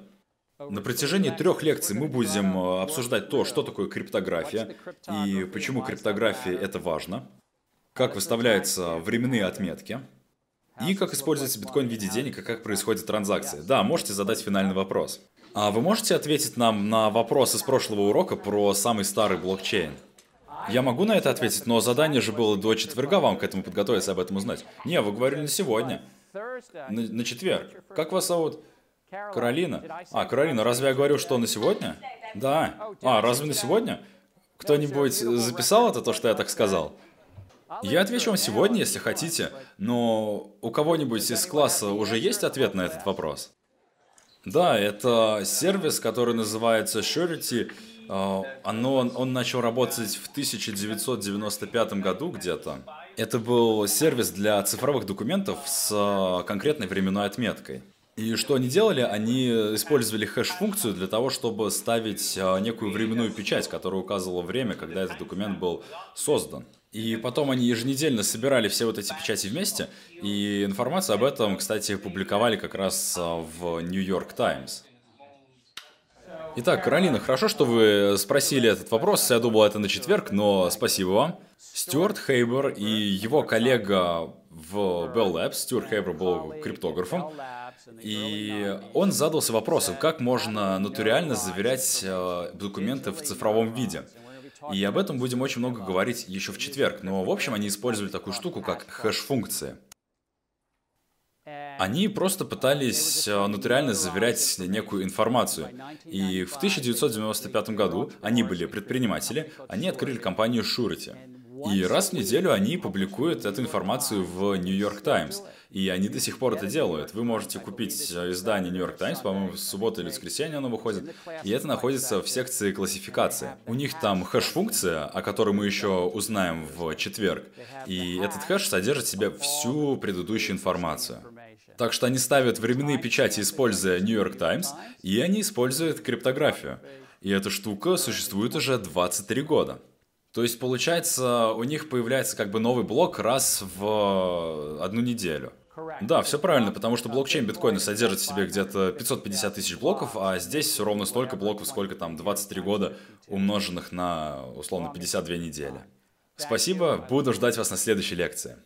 На протяжении трех лекций мы будем э, обсуждать то, что такое криптография и почему криптография это важно, как выставляются временные отметки, и как используется биткоин в виде денег и как происходит транзакции. Да, можете задать финальный вопрос. А вы можете ответить нам на вопрос из прошлого урока про самый старый блокчейн? Я могу на это ответить, но задание же было до четверга вам к этому подготовиться, об этом узнать. Не, вы говорили на сегодня. На, на четверг. Как вас зовут? Каролина. А, Каролина, разве я говорю, что на сегодня? Да. А, разве на сегодня? Кто-нибудь записал это, то, что я так сказал? Я отвечу вам сегодня, если хотите, но у кого-нибудь из класса уже есть ответ на этот вопрос? Да, это сервис, который называется Surety. А, оно, он начал работать в 1995 году где-то. Это был сервис для цифровых документов с а, конкретной временной отметкой. И что они делали? Они использовали хэш-функцию для того, чтобы ставить а, некую временную печать, которая указывала время, когда этот документ был создан. И потом они еженедельно собирали все вот эти печати вместе, и информацию об этом, кстати, публиковали как раз а, в New York Times. Итак, Каролина, хорошо, что вы спросили этот вопрос. Я думал, это на четверг, но спасибо вам. Стюарт Хейбер и его коллега в Bell Labs, Стюарт Хейбер был криптографом, и он задался вопросом, как можно натурально заверять а, документы в цифровом виде. И об этом будем очень много говорить еще в четверг. Но, в общем, они использовали такую штуку, как хэш-функция. Они просто пытались э, нотариально заверять некую информацию. И в 1995 году они были предприниматели, они открыли компанию Surety. И раз в неделю они публикуют эту информацию в New York Times. И они до сих пор это делают. Вы можете купить э, издание New York Times, по-моему, в субботу или воскресенье оно выходит, и это находится в секции классификации. У них там хэш-функция, о которой мы еще узнаем в четверг, и этот хэш содержит в себе всю предыдущую информацию. Так что они ставят временные печати, используя New York Times, и они используют криптографию. И эта штука существует уже 23 года. То есть, получается, у них появляется как бы новый блок раз в одну неделю. Да, все правильно, потому что блокчейн биткоина содержит в себе где-то 550 тысяч блоков, а здесь ровно столько блоков, сколько там 23 года, умноженных на, условно, 52 недели. Спасибо, буду ждать вас на следующей лекции.